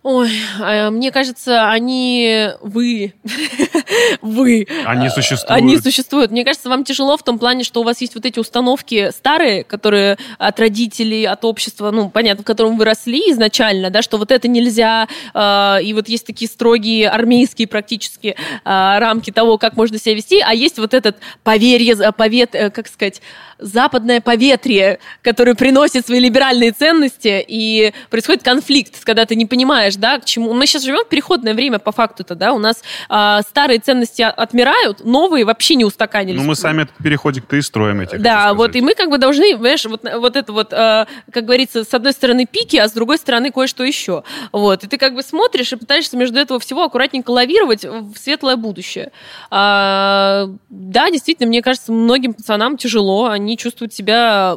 Ой, а, мне кажется, они... Вы. Вы. Они существуют. Они существуют. Мне кажется, вам тяжело в том плане, что у вас есть вот эти установки старые, которые от родителей, от общества, ну, понятно, в котором вы росли изначально, да, что вот это нельзя, э, и вот есть такие строгие армейские практически э, рамки того, как можно себя вести, а есть вот этот поверье, повет, э, как сказать, западное поветрие, которое приносит свои либеральные ценности, и происходит конфликт, когда ты не понимаешь, да, к чему. Мы сейчас живем в переходное время, по факту-то, да, у нас а, старые ценности отмирают, новые вообще не устаканились. Ну, мы сами этот переходик-то и строим, хочу Да, вот и мы как бы должны, понимаешь, вот, вот это вот, э, как говорится, с одной стороны пики, а с другой стороны кое-что еще. Вот, и ты как бы смотришь и пытаешься между этого всего аккуратненько лавировать в светлое будущее. А, да, действительно, мне кажется, многим пацанам тяжело, они чувствуют себя...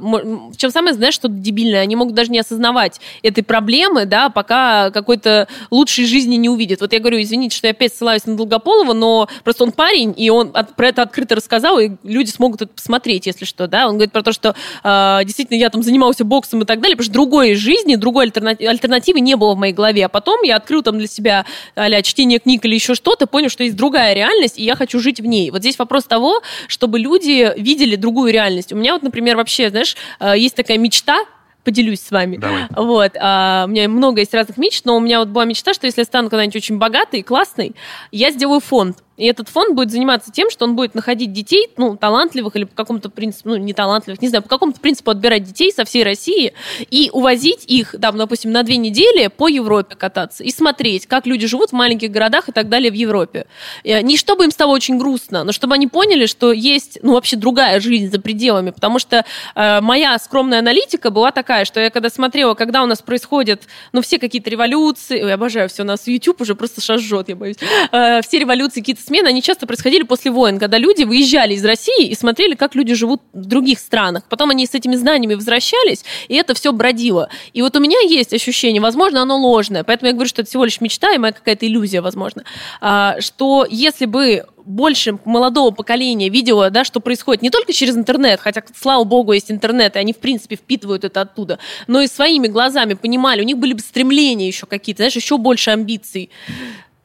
Чем самое, знаешь, что дебильное, они могут даже не осознавать этой проблемы, да, пока какой-то лучшей жизни не увидят. Вот я говорю, извините, что я опять ссылаюсь на Долгополова, но просто он парень, и он от- про это открыто рассказал, и люди смогут это посмотреть, если что, да. Он говорит про то, что э, действительно я там занимался боксом и так далее, потому что другой жизни, другой альтерна- альтернативы не было в моей голове. А потом я открыл там для себя а чтение книг или еще что-то, понял, что есть другая реальность, и я хочу жить в ней. Вот здесь вопрос того, чтобы люди видели другую реальность. У меня вот, например, вообще, знаешь, э, есть такая мечта, поделюсь с вами. Давай. Вот, а, у меня много есть разных мечт, но у меня вот была мечта, что если я стану когда-нибудь очень богатой и классной, я сделаю фонд И этот фонд будет заниматься тем, что он будет находить детей, ну, талантливых или по какому-то принципу, ну, не талантливых, не знаю, по какому-то принципу отбирать детей со всей России и увозить их, там, допустим, на две недели по Европе кататься и смотреть, как люди живут в маленьких городах и так далее в Европе. Э, не чтобы им стало очень грустно, но чтобы они поняли, что есть, ну, вообще другая жизнь за пределами, потому что э, моя скромная аналитика была такая, что я когда смотрела, когда у нас происходят, ну, все какие-то революции, ой, обожаю все, у нас YouTube уже просто шажжет, я боюсь, э, все революции, какие-то смены, они часто происходили после войн, когда люди выезжали из России и смотрели, как люди живут в других странах. Потом они с этими знаниями возвращались, и это все бродило. И вот у меня есть ощущение, возможно, оно ложное, поэтому я говорю, что это всего лишь мечта и моя какая-то иллюзия, возможно, а, что если бы больше молодого поколения видела, да, что происходит не только через интернет, хотя, слава богу, есть интернет, и они, в принципе, впитывают это оттуда, но и своими глазами понимали, у них были бы стремления еще какие-то, знаешь, еще больше амбиций.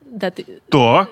Да, ты... То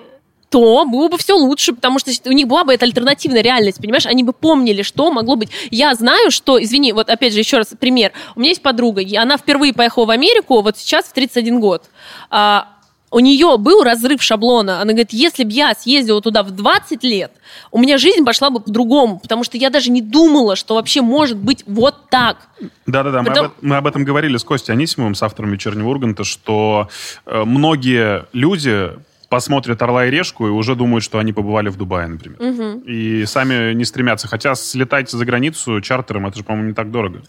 то было бы все лучше, потому что у них была бы эта альтернативная реальность, понимаешь? Они бы помнили, что могло быть. Я знаю, что, извини, вот опять же еще раз пример. У меня есть подруга, и она впервые поехала в Америку, вот сейчас в 31 год. А, у нее был разрыв шаблона. Она говорит, если бы я съездила туда в 20 лет, у меня жизнь пошла бы по-другому, потому что я даже не думала, что вообще может быть вот так. Да-да-да, Потом... мы, об, мы об этом говорили с Костей Анисимовым, с автором «Вечернего Урганта», что э, многие люди посмотрят «Орла и решку» и уже думают, что они побывали в Дубае, например. Угу. И сами не стремятся. Хотя слетать за границу чартером, это же, по-моему, не так дорого.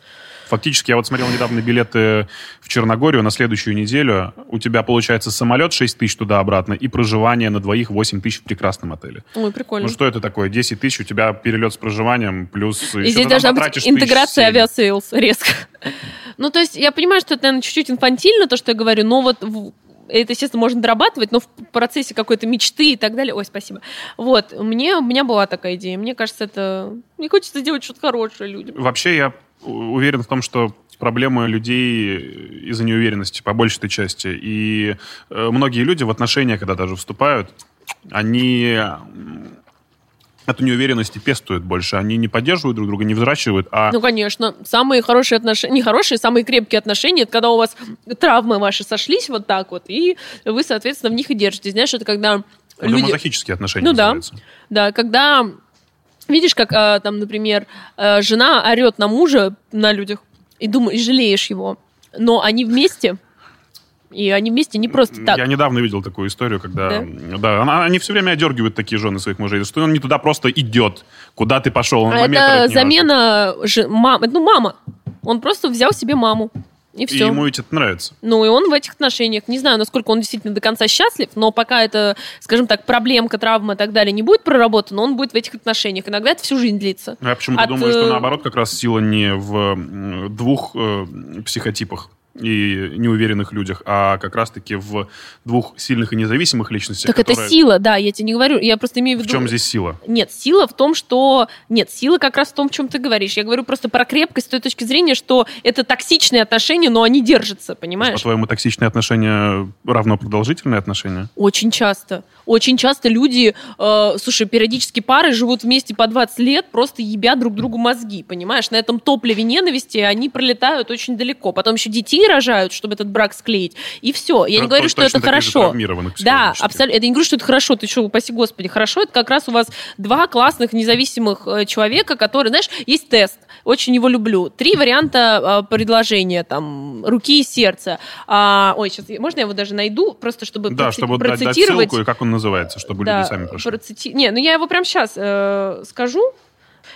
Фактически, я вот смотрел недавно билеты в Черногорию на следующую неделю. У тебя получается самолет 6 тысяч туда-обратно и проживание на двоих 8 тысяч в прекрасном отеле. Ой, прикольно. Ну что это такое? 10 тысяч, у тебя перелет с проживанием, плюс... И здесь должна быть интеграция Aviasales резко. Ну, то есть я понимаю, что это, наверное, чуть-чуть инфантильно, то, что я говорю, но вот это, естественно, можно дорабатывать, но в процессе какой-то мечты и так далее. Ой, спасибо. Вот, мне, у меня была такая идея. Мне кажется, это... Мне хочется сделать что-то хорошее людям. Вообще, я уверен в том, что проблемы людей из-за неуверенности по большей части. И э, многие люди в отношениях, когда даже вступают, они эту неуверенность пестуют больше. Они не поддерживают друг друга, не взращивают, а... Ну, конечно. Самые хорошие отношения, не хорошие, самые крепкие отношения, это когда у вас травмы ваши сошлись вот так вот, и вы, соответственно, в них и держитесь. Знаешь, это когда это люди... мазохические отношения Ну называются. да, да, когда... Видишь, как а, там, например, а, жена орет на мужа на людях, и думаешь, жалеешь его, но они вместе и они вместе не просто так. Я недавно видел такую историю, когда... Да? да она, они все время одергивают такие жены своих мужей, что он не туда просто идет. Куда ты пошел? Он а это замена... Ж... Мам... Ну, мама. Он просто взял себе маму. И все. И ему ведь это нравится. Ну, и он в этих отношениях, не знаю, насколько он действительно до конца счастлив, но пока это, скажем так, проблемка, травма и так далее не будет проработана, он будет в этих отношениях. Иногда это всю жизнь длится. Я почему-то От... думаю, что э, наоборот как раз сила не в двух э, психотипах и неуверенных людях, а как раз-таки в двух сильных и независимых личностях. Так которые... это сила, да, я тебе не говорю, я просто имею в виду... В чем здесь сила? Нет, сила в том, что... Нет, сила как раз в том, в чем ты говоришь. Я говорю просто про крепкость с той точки зрения, что это токсичные отношения, но они держатся, понимаешь? По-твоему, токсичные отношения равно продолжительные отношения? Очень часто. Очень часто люди, э, слушай, периодически пары живут вместе по 20 лет, просто ебят друг другу мозги, понимаешь? На этом топливе ненависти они пролетают очень далеко. Потом еще детей рожают, чтобы этот брак склеить. И все. Я Про, не говорю, что это хорошо. Да, абсолютно. Это не говорю, что это хорошо. Ты что, упаси господи, хорошо. Это как раз у вас два классных независимых э, человека, которые, знаешь, есть тест. Очень его люблю. Три варианта э, предложения, там, руки и сердце. А, ой, сейчас, можно я его даже найду, просто чтобы да, проци- чтобы процитировать. Дать ссылку, и как он называется, чтобы да, люди сами прошли. Процити... Не, ну я его прямо сейчас э, скажу.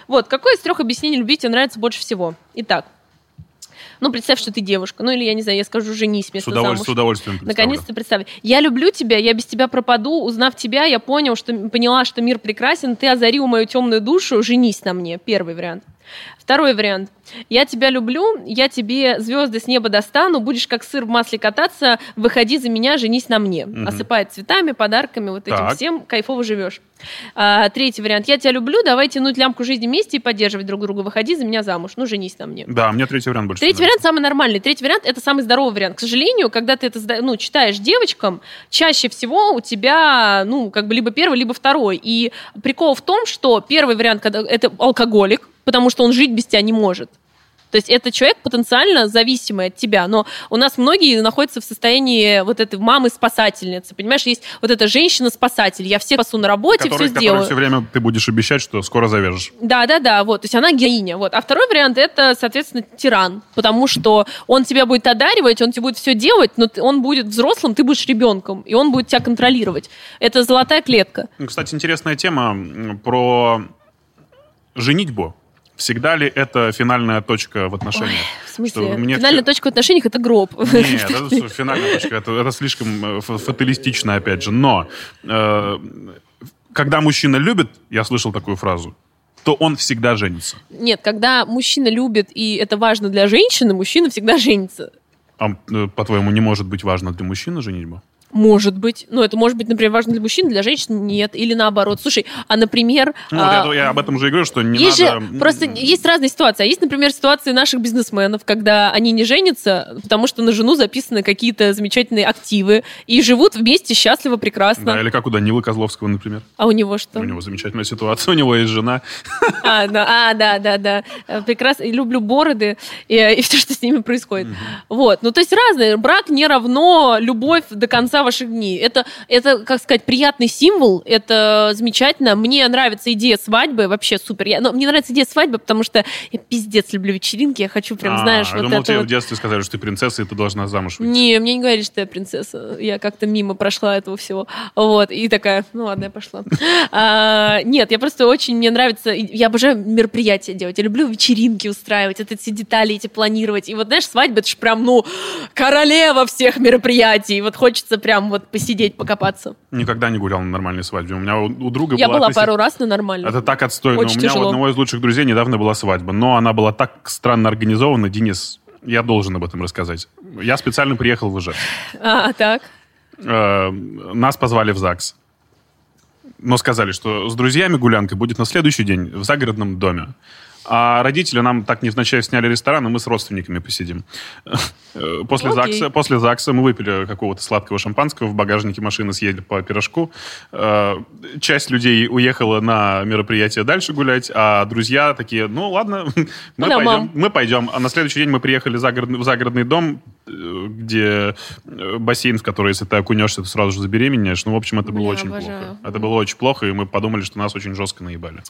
Вот, какое из трех объяснений любви тебе нравится больше всего? Итак, ну, представь, что ты девушка. Ну, или, я не знаю, я скажу, женись вместо с удовольствием, замуж. С удовольствием Наконец-то представь. Я люблю тебя, я без тебя пропаду. Узнав тебя, я понял, что поняла, что мир прекрасен. Ты озарил мою темную душу. Женись на мне. Первый вариант. Второй вариант. Я тебя люблю, я тебе звезды с неба достану, будешь как сыр в масле кататься, выходи за меня, женись на мне. Угу. Осыпает цветами, подарками, вот этим так. всем, кайфово живешь. А, третий вариант. Я тебя люблю, давай тянуть лямку жизни вместе и поддерживать друг друга. Выходи за меня замуж, ну, женись на мне. Да, мне третий вариант больше Третий вариант самый нормальный. Третий вариант – это самый здоровый вариант. К сожалению, когда ты это ну, читаешь девочкам, чаще всего у тебя, ну, как бы либо первый, либо второй. И прикол в том, что первый вариант, когда это алкоголик, потому что он жить без тебя не может. То есть это человек потенциально зависимый от тебя, но у нас многие находятся в состоянии вот этой мамы-спасательницы, понимаешь, есть вот эта женщина-спасатель, я все спасу на работе, Который, все сделаю. все время ты будешь обещать, что скоро завяжешь. Да, да, да, вот, то есть она героиня, вот. А второй вариант это, соответственно, тиран, потому что он тебя будет одаривать, он тебе будет все делать, но он будет взрослым, ты будешь ребенком, и он будет тебя контролировать. Это золотая клетка. Ну, Кстати, интересная тема про женитьбу. Всегда ли это финальная точка в отношениях? В смысле, Что мне финальная точка в отношениях это гроб. Нет, это финальная точка. Это, это слишком э, фа- фаталистично, опять же. Но э, когда мужчина любит, я слышал такую фразу, то он всегда женится. Нет, когда мужчина любит, и это важно для женщины, мужчина всегда женится. А, э, по-твоему, не может быть важно для мужчины женитьба? Может быть. Ну, это может быть, например, важно для мужчин, для женщин нет. Или наоборот. Слушай, а, например... Ну, вот а, я, я об этом же и говорю, что не есть надо... же просто есть разные ситуации. А есть, например, ситуации наших бизнесменов, когда они не женятся, потому что на жену записаны какие-то замечательные активы и живут вместе счастливо, прекрасно. Да, или как у Данилы Козловского, например. А у него что? У него замечательная ситуация, у него есть жена. А, да, а, да, да, да. Э, Прекрасно. И люблю бороды и, и все, что с ними происходит. Вот. Ну, то есть разные. Брак не равно любовь до конца ваших дней. Это, это, как сказать, приятный символ. Это замечательно. Мне нравится идея свадьбы. Вообще супер. Я, но мне нравится идея свадьбы, потому что я пиздец люблю вечеринки. Я хочу прям, А, знаешь, я вот думал, это тебе вот. в детстве сказали, что ты принцесса, и ты должна замуж выйти. Не, мне не говорили, что я принцесса. Я как-то мимо прошла этого всего. Вот. И такая, ну ладно, я пошла. А, нет, я просто очень, мне нравится, я обожаю мероприятия делать. Я люблю вечеринки устраивать, это все детали эти планировать. И вот, знаешь, свадьба, это же прям, ну, королева всех мероприятий. Вот хочется прям вот посидеть, покопаться. Никогда не гулял на нормальной свадьбе. У меня у, у друга Я была относительно- пару раз, но нормально. Это так отстойно. Очень у меня тяжело. у одного из лучших друзей недавно была свадьба, но она была так странно организована. Денис, я должен об этом рассказать. Я специально приехал в Ижевск. А, так. Э, Нас позвали в ЗАГС. Но сказали, что с друзьями гулянка будет на следующий день в загородном доме. А родители нам так невзначай сняли ресторан, и мы с родственниками посидим. Э, После, Окей. ЗАГСа, после ЗАГСа мы выпили какого-то сладкого шампанского, в багажнике машины съели по пирожку. Э, Часть людей уехала на мероприятие дальше гулять, а друзья такие, ну ладно, мы да, пойдем. Мы пойдем. А на следующий день мы приехали в загородный, в загородный дом, э, где бассейн, в который, если ты окунешься, ты сразу же забеременеешь. Ну, в общем, это было Бля, очень обожаю. плохо. Это было очень плохо, и мы подумали, что нас очень жестко наебали.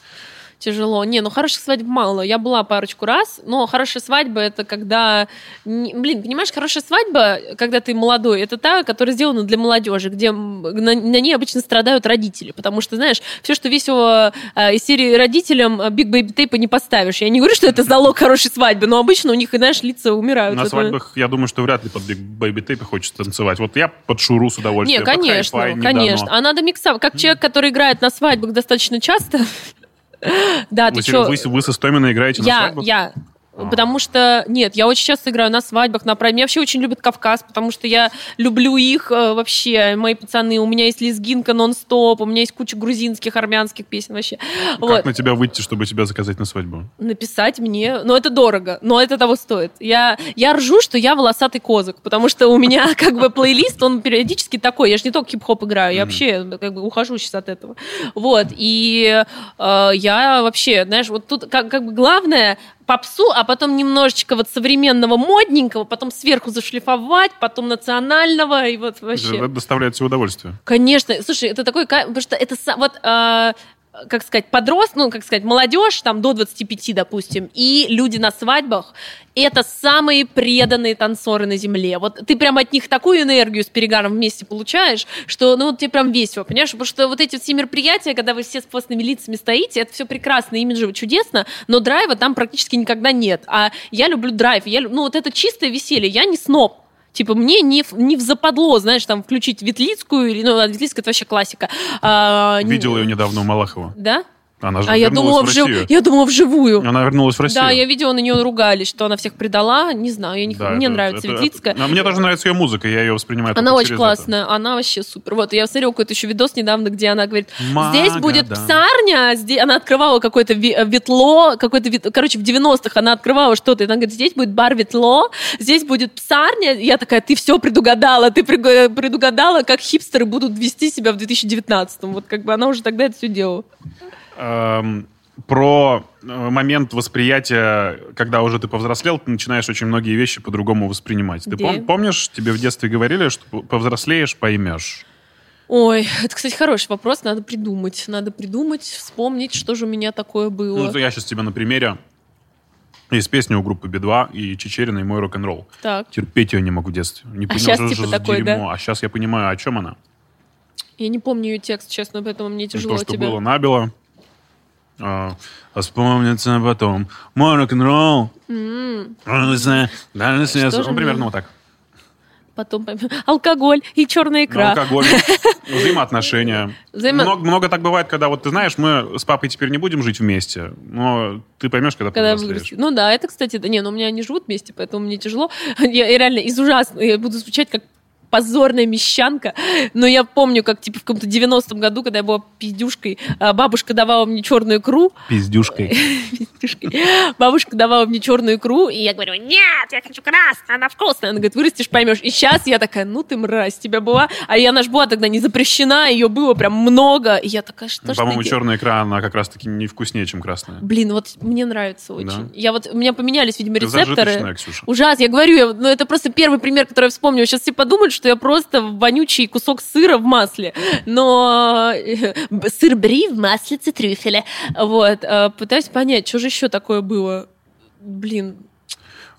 Тяжело. Не, ну хороших свадьб мало. Я была парочку раз, но хорошая свадьба это когда... Блин, понимаешь, хорошая свадьба, когда ты молодой, это та, которая сделана для молодежи, где на, на ней обычно страдают родители. Потому что, знаешь, все, что весело э, из серии родителям э, Big Baby Tape не поставишь. Я не говорю, что это залог хорошей свадьбы, но обычно у них, знаешь, лица умирают. На Это- свадьбах, я думаю, что вряд ли под Big Baby Tape хочется танцевать. Вот я под шуру с удовольствием. Не, конечно, не конечно. дано. А надо миксовать. Как человек, который играет на свадьбах достаточно часто. Да, ты что? вы, вы с Истоминой играете на Я, свадьбах? я. А. Потому что, нет, я очень часто играю на свадьбах, на праздниках. Меня вообще очень любят Кавказ, потому что я люблю их э, вообще. Мои пацаны, у меня есть лезгинка нон-стоп, у меня есть куча грузинских, армянских песен вообще. Как Вот. на тебя выйти, чтобы тебя заказать на свадьбу? Написать мне, но это дорого, но это того стоит. Я, я ржу, что я волосатый козак, потому что у меня как бы плейлист, он периодически такой. Я же не только хип-хоп играю, я вообще как бы ухожу сейчас от этого. Вот, и э, я вообще, знаешь, вот тут как, как бы главное попсу, а потом немножечко вот современного модненького, потом сверху зашлифовать, потом национального, и вот вообще. Это доставляет тебе удовольствие. Конечно, слушай, это такой, потому что это вот, э, как сказать, подрост, ну, как сказать, молодежь, там, до 25, допустим, и люди на свадьбах, это самые преданные танцоры на земле. Вот ты прям от них такую энергию с перегаром вместе получаешь, что, ну, вот тебе прям весело, понимаешь? Потому что вот эти все мероприятия, когда вы все с постными лицами стоите, это все прекрасно, имиджево, чудесно, но драйва там практически никогда нет. А я люблю драйв, я, ну, вот это чистое веселье, я не сноб. Типа, мне не в, не в западло, знаешь, там, включить Ветлицкую, или, ну, Ветлицкая это вообще классика. А, не- Видел ее недавно у Малахова. Да? Она же А я думала, в вжив... Я думала вживую. Она вернулась в Россию. Да, я видела, на нее ругались, что она всех предала. Не знаю, я не... Да, мне это- нравится это- Ветлицкая. это- а мне тоже нравится ее музыка, я ее воспринимаю Она очень классная, она вообще супер. Вот, я смотрела какой-то еще видос недавно, где она говорит, здесь будет псарня, здесь... она открывала какое-то ви- ветло, какой-то вет- короче, в 90-х она открывала что-то, и она говорит, здесь будет бар ветло, здесь будет псарня. Я такая, ты все предугадала, ты предугадала, как хипстеры будут вести себя в 2019-м. Вот как бы она уже тогда это все делала. Эм, про э, момент восприятия, когда уже ты повзрослел, ты начинаешь очень многие вещи по-другому воспринимать. Ты пом- помнишь, тебе в детстве говорили, что повзрослеешь, поймешь? Ой, это, кстати, хороший вопрос. Надо придумать. Надо придумать, вспомнить, что же у меня такое было. Ну, я сейчас тебе на примере. Есть песня у группы Би-2 и Чечерина, и мой рок-н-ролл. Так, Терпеть ее не могу в детстве. Не А понял, щас что типа за такое, дерьмо. А сейчас я понимаю, о чем она. я не помню ее текст, честно, поэтому мне тяжело То, что тебя. было набило. А, а вспомнится потом. Мой рок-н-ролл. М, Он Ну, примерно вот так. Потом алкоголь и черная икра. Алкоголь, взаимоотношения. Взаимо- Много, много так бывает, когда вот ты знаешь, мы с папой теперь не будем жить вместе, но ты поймешь, когда, Когда вырастет. Ну да, это, кстати, да, не, ну у меня они живут вместе, поэтому мне тяжело. Я, я реально из ужасного, я буду звучать как позорная мещанка, но я помню, как типа в каком-то 90-м году, когда я была пиздюшкой, а, бабушка давала мне черную икру, Пиздюшкой. пиздюшкой, бабушка давала мне черную икру, и я говорю, нет, я хочу красную, она вкусная. Она говорит, вырастешь, поймешь. И сейчас я такая, ну ты мразь, тебя была, а я наш была тогда не запрещена, ее было прям много, и я такая, что ж По-моему, черная икра, она как раз-таки не вкуснее, чем красная. Блин, вот мне нравится очень. Да? Я вот, у меня поменялись, видимо, рецепторы. Ужас, я говорю, я- ну это просто первый пример, который я вспомнила. Сейчас все подумают, что я просто вонючий кусок сыра в масле. Но э, сыр бри в маслице трюфеля. Вот, э, пытаюсь понять, что же еще такое было. Блин,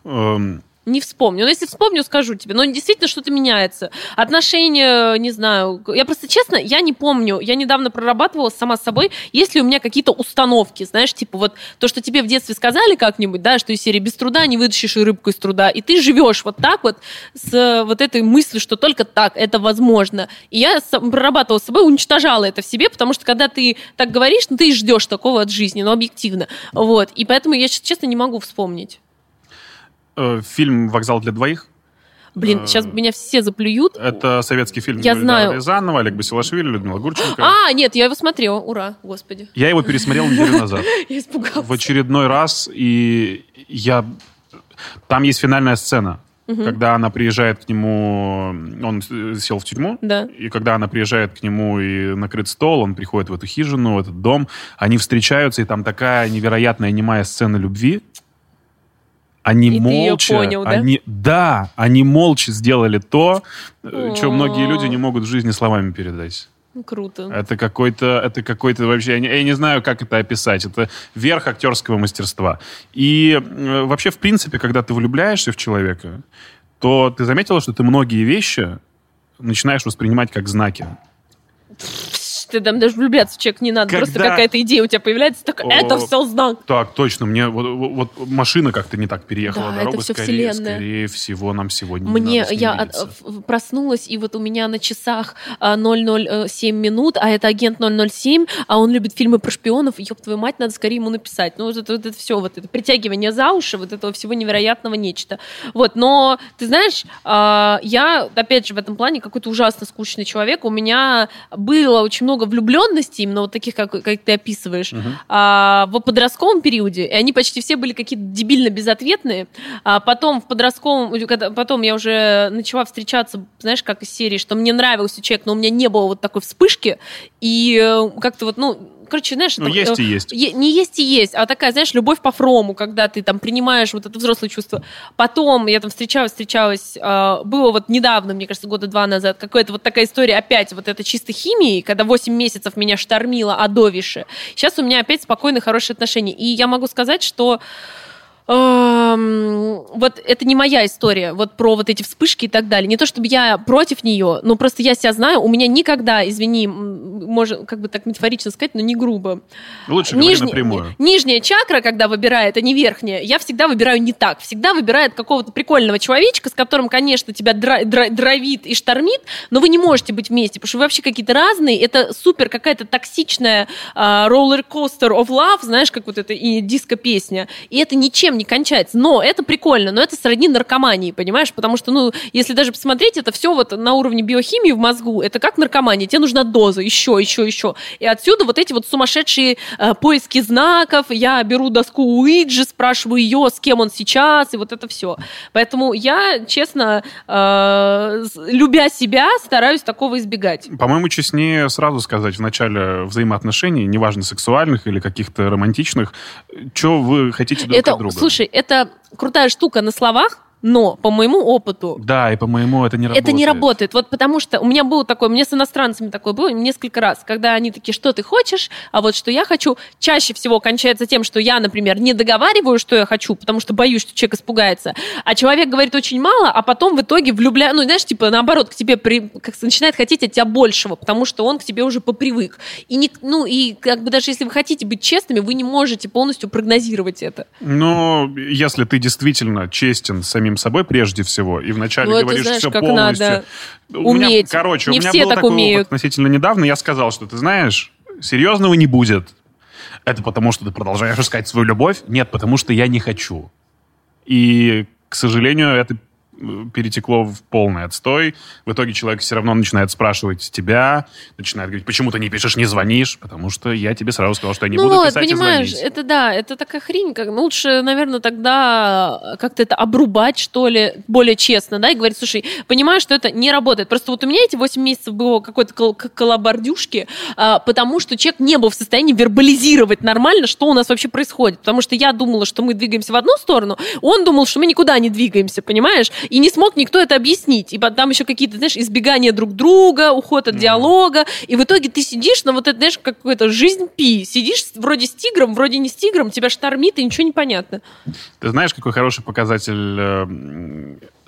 Эм, не вспомню. Но если вспомню, скажу тебе. Но действительно что-то меняется. Отношения, не знаю. Я просто, честно, я не помню. Я недавно прорабатывала сама с собой, есть ли у меня какие-то установки, знаешь, типа вот то, что тебе в детстве сказали как-нибудь, да, что из серии без труда не вытащишь и рыбку из труда, и ты живешь вот так вот с э, вот этой мыслью, что только так это возможно. И я прорабатывала с собой, уничтожала это в себе, потому что когда ты так говоришь, ну ты и ждешь такого от жизни, но объективно. Вот. И поэтому я, щас, честно, не могу вспомнить. Э, фильм «Вокзал для двоих». Блин, Э, сейчас меня все заплюют. Это советский фильм Я знаю. Рязанова, Олег Басилашвили, Людмила Гурченко. А, нет, я его смотрела. Ура, господи. Я его пересмотрел неделю назад. Я испугалась. В очередной раз, и я... Там есть финальная сцена, когда она приезжает к нему, он э, сел в тюрьму, Да. и когда она приезжает к нему и накрыт стол, он приходит в эту хижину, в этот дом, они встречаются, и там такая невероятная немая сцена любви. Они И молча, понял, да? они, да, они молча сделали то, что О. многие люди не могут в жизни словами передать. Ну, Круто. Это какой-то, это какой-то вообще, я не, я не знаю, как это описать. Это верх актерского мастерства. И э, вообще, в принципе, когда ты влюбляешься в человека, то ты заметила, что ты многие вещи начинаешь воспринимать как знаки. Ты там даже влюбляться в человека не надо. Просто Когда- какая-то идея у тебя появляется, так О. это все знак. Так, точно, мне вот, вот- машина как-то не так переехала Да, дорогу. это всё скорее, вселенная. скорее всего, нам сегодня Мне, не я в- проснулась, и вот у меня на часах а, 007 минут, а это агент 007, а он любит фильмы про шпионов, ёб твою мать, надо скорее ему написать. Ну, вот это, вот это все, вот это притягивание за уши, вот этого всего невероятного нечто. Вот, но, ты знаешь, а, я, опять же, в этом плане какой-то ужасно скучный человек. У меня было очень много влюбленностей, именно вот таких, как, как ты описываешь, а, в подростковом периоде, и они почти все были какие-то дебильно безответные. А потом в подростковом, когда, потом я уже начала встречаться, знаешь, как из серии, что мне нравился человек, но у меня не было вот такой вспышки, и э, как-то вот, ну, короче, знаешь... Ну, это, есть э, и есть. Е- не есть и есть, а такая, знаешь, любовь по фрому, когда ты там принимаешь вот это взрослое чувство. Потом я там встречалась, встречалась, э, было вот недавно, мне кажется, года два назад, какая-то вот такая история опять вот это чисто химии, когда 8 месяцев меня штормило адовише. Сейчас у меня опять спокойные, хорошие отношения. И я могу сказать, что вот это не моя история, вот про вот эти вспышки и так далее. Не то чтобы я против нее, но просто я себя знаю, у меня никогда, извини, м, может, как бы так метафорично сказать, но не грубо. Лучше говори Нижня- напрямую. Нижняя чакра, когда выбирает, а не верхняя, я всегда выбираю не так. Всегда выбирает какого-то прикольного человечка, с которым, конечно, тебя дра- дра- дровит и штормит, но вы не можете быть вместе, потому что вы вообще какие-то разные. Это супер какая-то токсичная роллер-костер of love, знаешь, как вот это и диско-песня. И это ничем не кончается. Но это прикольно, но это сродни наркомании, понимаешь? Потому что, ну, если даже посмотреть, это все вот на уровне биохимии в мозгу. Это как наркомания. Тебе нужна доза, еще, еще, еще. И отсюда вот эти вот сумасшедшие э, поиски знаков. Я беру доску Уиджи, спрашиваю ее, с кем он сейчас, и вот это все. Поэтому я, честно, э, любя себя, стараюсь такого избегать. По-моему, честнее сразу сказать в начале взаимоотношений, неважно, сексуальных или каких-то романтичных, что вы хотите друг это, от друга. Слушай, это крутая штука на словах, но по моему опыту Да, и по моему это не работает. это не работает. Вот потому что у меня было такое, мне с иностранцами такое было несколько раз, когда они такие, что ты хочешь, а вот что я хочу, чаще всего кончается тем, что я, например, не договариваю, что я хочу, потому что боюсь, что человек испугается, а человек говорит очень мало, а потом в итоге влюбляю, ну, знаешь, типа, наоборот, к тебе при, как, начинает хотеть от тебя большего, потому что он к тебе уже попривык. И, не, ну, и как бы даже если вы хотите быть честными, вы не можете полностью прогнозировать это. Но если ты действительно честен с самим собой прежде всего, и вначале Ну, говоришь знаешь, все полностью. надо У меня, уметь. короче, Не у меня все был так такой умеют. опыт относительно недавно. Я сказал, что ты знаешь, серьезного не будет. Это потому, что ты продолжаешь искать свою любовь? Нет, потому что я не хочу. И, к сожалению, это перетекло в полный отстой. В итоге человек все равно начинает спрашивать тебя, начинает говорить, почему ты не пишешь, не звонишь, потому что я тебе сразу сказал, что я не ну буду писать понимаешь, и звонить. это да, это такая хрень, как ну, лучше, наверное, тогда как-то это обрубать, что ли, более честно, да, и говорить, слушай, понимаю, что это не работает. Просто вот у меня эти 8 месяцев было какой-то кол- к- колобардюшки, а, потому что человек не был в состоянии вербализировать нормально, что у нас вообще происходит. Потому что я думала, что мы двигаемся в одну сторону, он думал, что мы никуда не двигаемся, понимаешь? И не смог никто это объяснить. И там еще какие-то, знаешь, избегания друг друга, уход от диалога. И в итоге ты сидишь на вот это, знаешь, как какой-то жизнь пи. Сидишь вроде с тигром, вроде не с тигром, тебя штормит, и ничего не понятно. Ты знаешь, какой хороший показатель э,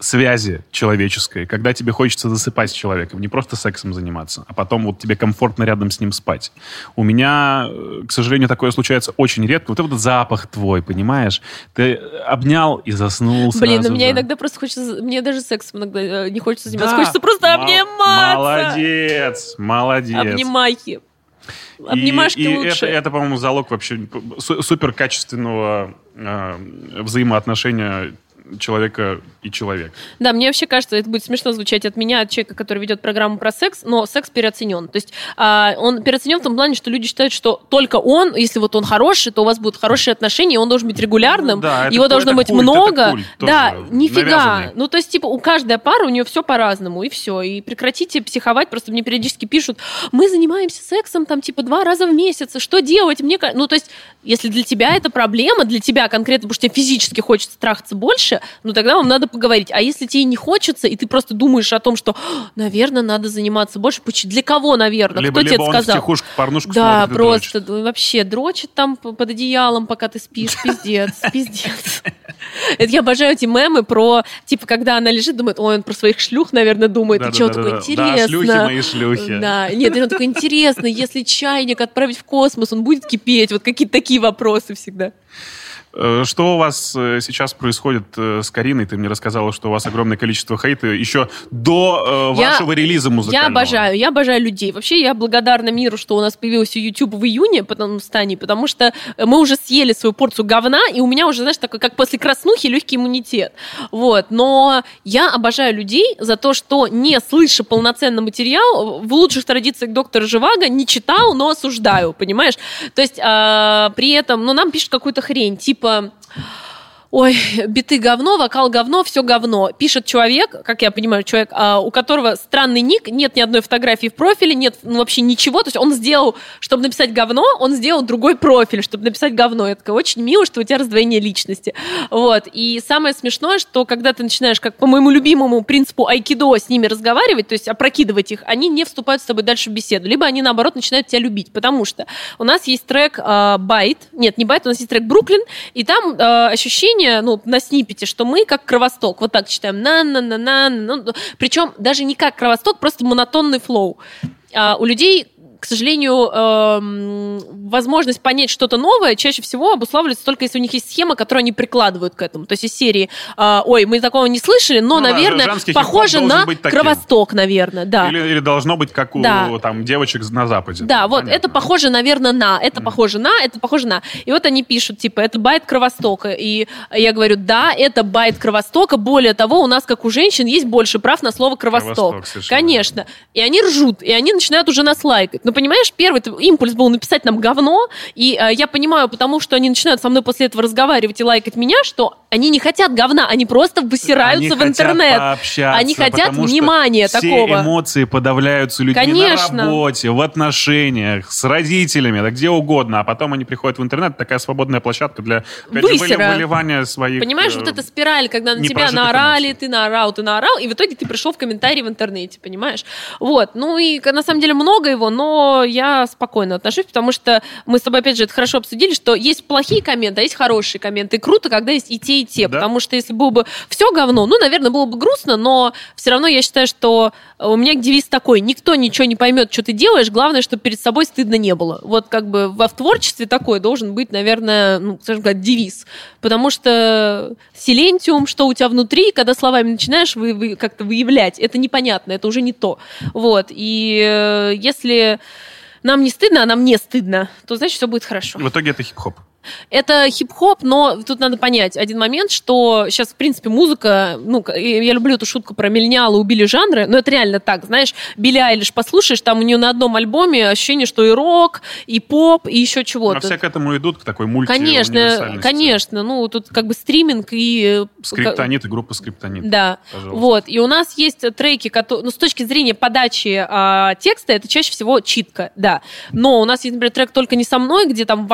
связи человеческой, когда тебе хочется засыпать с человеком, не просто сексом заниматься, а потом вот тебе комфортно рядом с ним спать. У меня, э, к сожалению, такое случается очень редко. Вот этот запах твой, понимаешь? Ты обнял и заснул Блин, сразу ну меня же. иногда просто хочется, мне даже сексом иногда э, не хочется заниматься, Да. хочется просто Мол- обниматься. Молодец, молодец. Обнимайки. И- Обнимашки и лучше. Это, это, по-моему, залог вообще су- супер качественного э, взаимоотношения человека и человека. Да, мне вообще кажется, это будет смешно звучать от меня, от человека, который ведет программу про секс, но секс переоценен. То есть а, он переоценен в том плане, что люди считают, что только он, если вот он хороший, то у вас будут хорошие отношения, и он должен быть регулярным, Да, это его ку- должно это быть культ, много. это культ да, нифига. навязанный. Ну, то есть, типа, у каждой пары у нее все по-разному, и все. И прекратите психовать, просто мне периодически пишут, мы занимаемся сексом там, типа, два раза в месяц, и что делать? Мне, ка-» ну, то есть, если для тебя это проблема, для тебя конкретно, потому что тебе физически хочется трахаться больше, ну, тогда вам надо поговорить. А если тебе не хочется, и ты просто думаешь о том, что, наверное, надо заниматься больше, для кого, наверное? либо Кто тебе либо это он сказал? втихушку порнушку Да, смотрит просто дрочит. да, вообще дрочит там под одеялом, пока ты спишь, пиздец, пиздец. Это я обожаю эти мемы про, типа, когда она лежит, думает, ой, он про своих шлюх, наверное, думает, и что, такое Да-да-да-да. Да, интересно. шлюхи мои шлюхи. Да, нет, он такой, интересно, если чайник отправить в космос, он будет кипеть? Вот какие-то такие вопросы всегда. Э, Что у вас э, сейчас происходит э, с Кариной? Ты мне рассказала, что у вас огромное количество хейта еще до э, Я- вашего релиза музыкального. Я обожаю, я обожаю людей. Вообще, я благодарна миру, что у нас появился YouTube в июне, потом в Стане, потому что мы уже съели свою порцию говна, и у меня уже, знаешь, такой, как после краснухи, легкий иммунитет. Вот. Но я обожаю людей за то, что, не слыша полноценный материал, в лучших традициях доктора Живаго не читал, но осуждаю, понимаешь? То есть, а, при этом, ну, нам пишут какую-то хрень, типа типа Ой, биты говно, вокал говно, все говно. Пишет человек, как я понимаю, человек, а, у которого странный ник, нет ни одной фотографии в профиле, нет ну, вообще ничего. То есть он сделал, чтобы написать говно, он сделал другой профиль, чтобы написать говно. Я такая, очень мило, что у тебя раздвоение личности. Вот. И самое смешное, что когда ты начинаешь, как по моему любимому принципу айкидо, с ними разговаривать, то есть опрокидывать их, они не вступают с тобой дальше в беседу. Либо они, наоборот, начинают тебя любить. Потому что у нас есть трек а, «Байт». Нет, не «Байт», у нас есть трек «Бруклин», и там а, ощущение, ну, на снипете, что мы как Кровосток. Вот так читаем. на на на на ну, Причем даже не как Кровосток, просто монотонный flow. А у людей сожалению, эм, возможность понять что-то новое чаще всего обуславливается только если у них есть схема, которую они прикладывают к этому. То есть из серии, э, ой, мы такого не слышали, но, Ну да, наверное, хип-хоп похоже на. Кровосток, наверное, да. Или, или должно быть как у Да. там, девочек на Западе. Да, вот, Понятно. это похоже, наверное, на, это похоже на, это похоже на. И вот они пишут, типа, это байт Кровостока. И я говорю, да, это байт Кровостока. Более того, у нас, как у женщин, есть больше прав на слово Кровосток. Кровосток, Конечно. И они ржут, и они начинают уже нас лайкать. Но понимаешь, первый импульс был написать нам говно, и э, я понимаю, потому что они начинают со мной после этого разговаривать и лайкать меня, что они не хотят говна, они просто высираются Они в интернет. Они хотят потому что внимания все такого. эмоции подавляются людьми Конечно. на работе, в отношениях, с родителями, да где угодно. А потом они приходят в интернет, такая свободная площадка для опять Высера. выливания своих... Понимаешь, э, вот эта спираль, когда на тебя наорали, эмоций. ты наорал, ты наорал, и в итоге ты пришел в комментарии в интернете, понимаешь? Вот, ну и на самом деле много его, но я спокойно отношусь, потому что мы с тобой, опять же, это хорошо обсудили, что есть плохие комменты, а есть хорошие комменты. И круто, когда есть и те, и те, Да. потому что если было бы все говно, ну, наверное, было бы грустно, но все равно я считаю, что у меня девиз такой, никто ничего не поймет, что ты делаешь, главное, чтобы перед собой стыдно не было. Вот как бы во в творчестве такой должен быть, наверное, ну, скажем так, девиз. Потому что силентиум, что у тебя внутри, когда словами начинаешь вы, вы- как-то выявлять, это непонятно, это уже не то. Вот. И э, если нам не стыдно, а нам не стыдно, то значит все будет хорошо. В итоге это хип-хоп. Это хип-хоп, но тут надо понять один момент, что сейчас, в принципе, музыка, ну, я люблю эту шутку про миллениалы убили жанры, но это реально так, знаешь, Билли Айлиш послушаешь, там у нее на одном альбоме ощущение, что и рок, и поп, и еще чего-то. все к этому идут, к такой мульти Конечно, конечно, ну, тут как бы стриминг и... э, Скриптонит и группа Скриптонит. да, Пожалуйста. вот. И у нас есть треки, которые, ну, с точки зрения подачи а, текста, это чаще всего читка, да. Но у нас есть, например, трек «Только не со мной», где там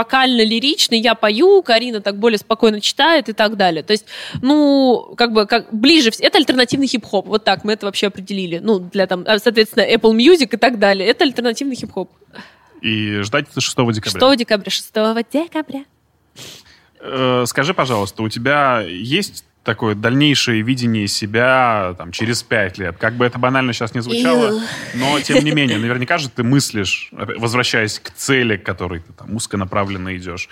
вокально-лиричный, я пою, Карина так более спокойно читает и так далее. То есть, ну, как бы, как ближе, вс- это альтернативный хип-хоп, вот так мы это вообще определили. Ну, для там, а, соответственно, Apple Music и так далее. Это альтернативный хип-хоп. И ждать это 6 декабря. 6 декабря, 6 декабря. Э, Скажи, пожалуйста, у тебя есть такое дальнейшее видение себя там, через пять лет? Как бы это банально сейчас не звучало, но тем не менее, наверняка же ты мыслишь, возвращаясь к цели, к которой ты там узконаправленно идешь.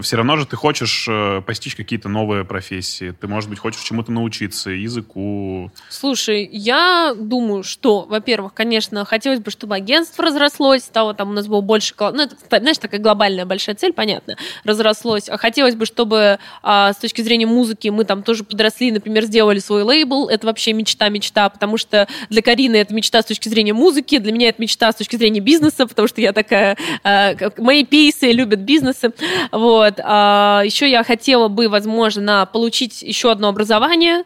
Все равно же ты хочешь э, постичь какие-то новые профессии. Ты, может быть, хочешь чему-то научиться, языку. Слушай, я думаю, что, во-первых, конечно, хотелось бы, чтобы агентство разрослось, стало там у нас было больше... кол- Ну, это, знаешь, такая глобальная большая цель, понятно, разрослось. А хотелось бы, чтобы а, с точки зрения музыки мы там тоже подросли, например, сделали свой лейбл. Это вообще мечта-мечта, потому что для Карины это мечта с точки зрения музыки, для меня это мечта с точки зрения бизнеса, потому что я такая... как- мои пейсы любят бизнесы. Вот. А, еще я хотела бы, возможно, получить еще одно образование,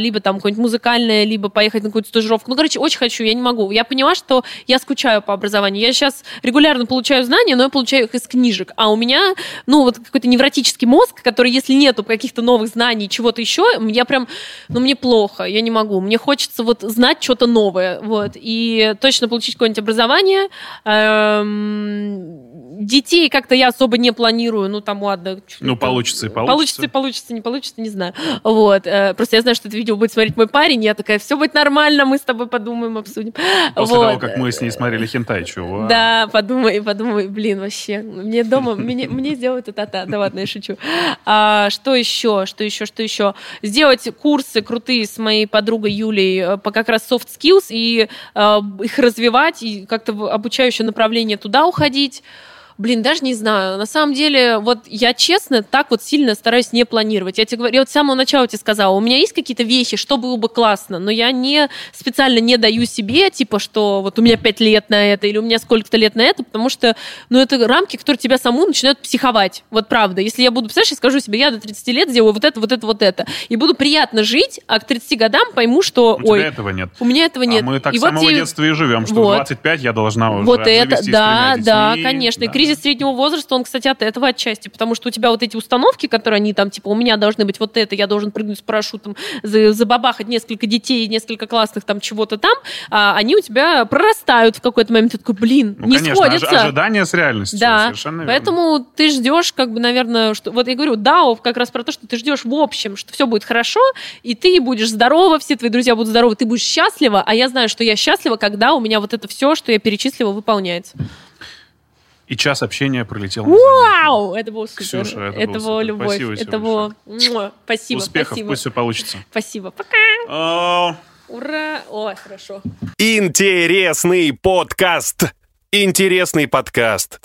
либо там какое-нибудь музыкальное, либо поехать на какую-то стажировку. Ну, короче, очень хочу, я не могу. Я поняла, что я скучаю по образованию. Я сейчас регулярно получаю знания, но я получаю их из книжек. А у меня, ну, вот какой-то невротический мозг, который, если нету каких-то новых знаний, чего-то еще, я прям, ну, мне плохо, я не могу. Мне хочется вот знать что-то новое, вот. И точно получить какое-нибудь образование. Эм, детей как-то я особо не планирую, ну, там, ладно. Ну, получится и получится. Получится и получится, не получится, не знаю. Вот. э, Просто я знаю, что это видео будет смотреть мой парень, я такая, все будет нормально, мы с тобой подумаем, обсудим. После Вот. того, как мы с ней смотрели хентай, чего? Да, подумай, подумай, блин, вообще. Мне дома, мне, мне сделают это, та Да ладно, я шучу. А, что еще, что еще, что еще? Сделать курсы крутые с моей подругой Юлей э, по как раз soft skills и э, их развивать, и как-то обучающее направление туда уходить. Блин, даже не знаю. На самом деле, вот я честно так вот сильно стараюсь не планировать. Я тебе говорю, я вот с самого начала тебе сказала, у меня есть какие-то вещи, что было бы классно, но я не специально не даю себе, типа, что вот у меня пять лет на это или у меня сколько-то лет на это, потому что, ну, это рамки, которые тебя саму начинают психовать. Вот правда. Если я буду, представляешь, я скажу себе, я до 30 лет сделаю вот это, вот это, вот это, и буду приятно жить, а к 30 годам пойму, что, У ой, тебя этого нет. у меня этого нет. А мы так И с вот самого тебе- детства и живем, что Вот. в 25 я должна уже вот это, да, да, конечно. Да, кризис среднего возраста, он, кстати, от этого отчасти, потому что у тебя вот эти установки, которые они там, типа, у меня должны быть вот это, я должен прыгнуть с парашютом, за- забабахать несколько детей, несколько классных там чего-то там, а, они у тебя прорастают в какой-то момент. Ты такой, блин, Ну, не конечно, сходятся. ожи- ожидания с реальностью. Да, Совершенно верно. поэтому ты ждешь, как бы, наверное, что... Вот я говорю, дао как раз про то, что ты ждешь в общем, что все будет хорошо, и ты будешь здорова, все твои друзья будут здоровы, ты будешь счастлива, а я знаю, что я счастлива, когда у меня вот это все, что я перечислила, выполняется. И час общения пролетел. Вау! Это было супер. Ксюша, это это было было супер. любовь. Спасибо тебе это было... Муа. Спасибо, Успехов, спасибо. пусть все получится. Спасибо. Пока. А, Ура. Ой, хорошо. Интересный подкаст. Интересный подкаст.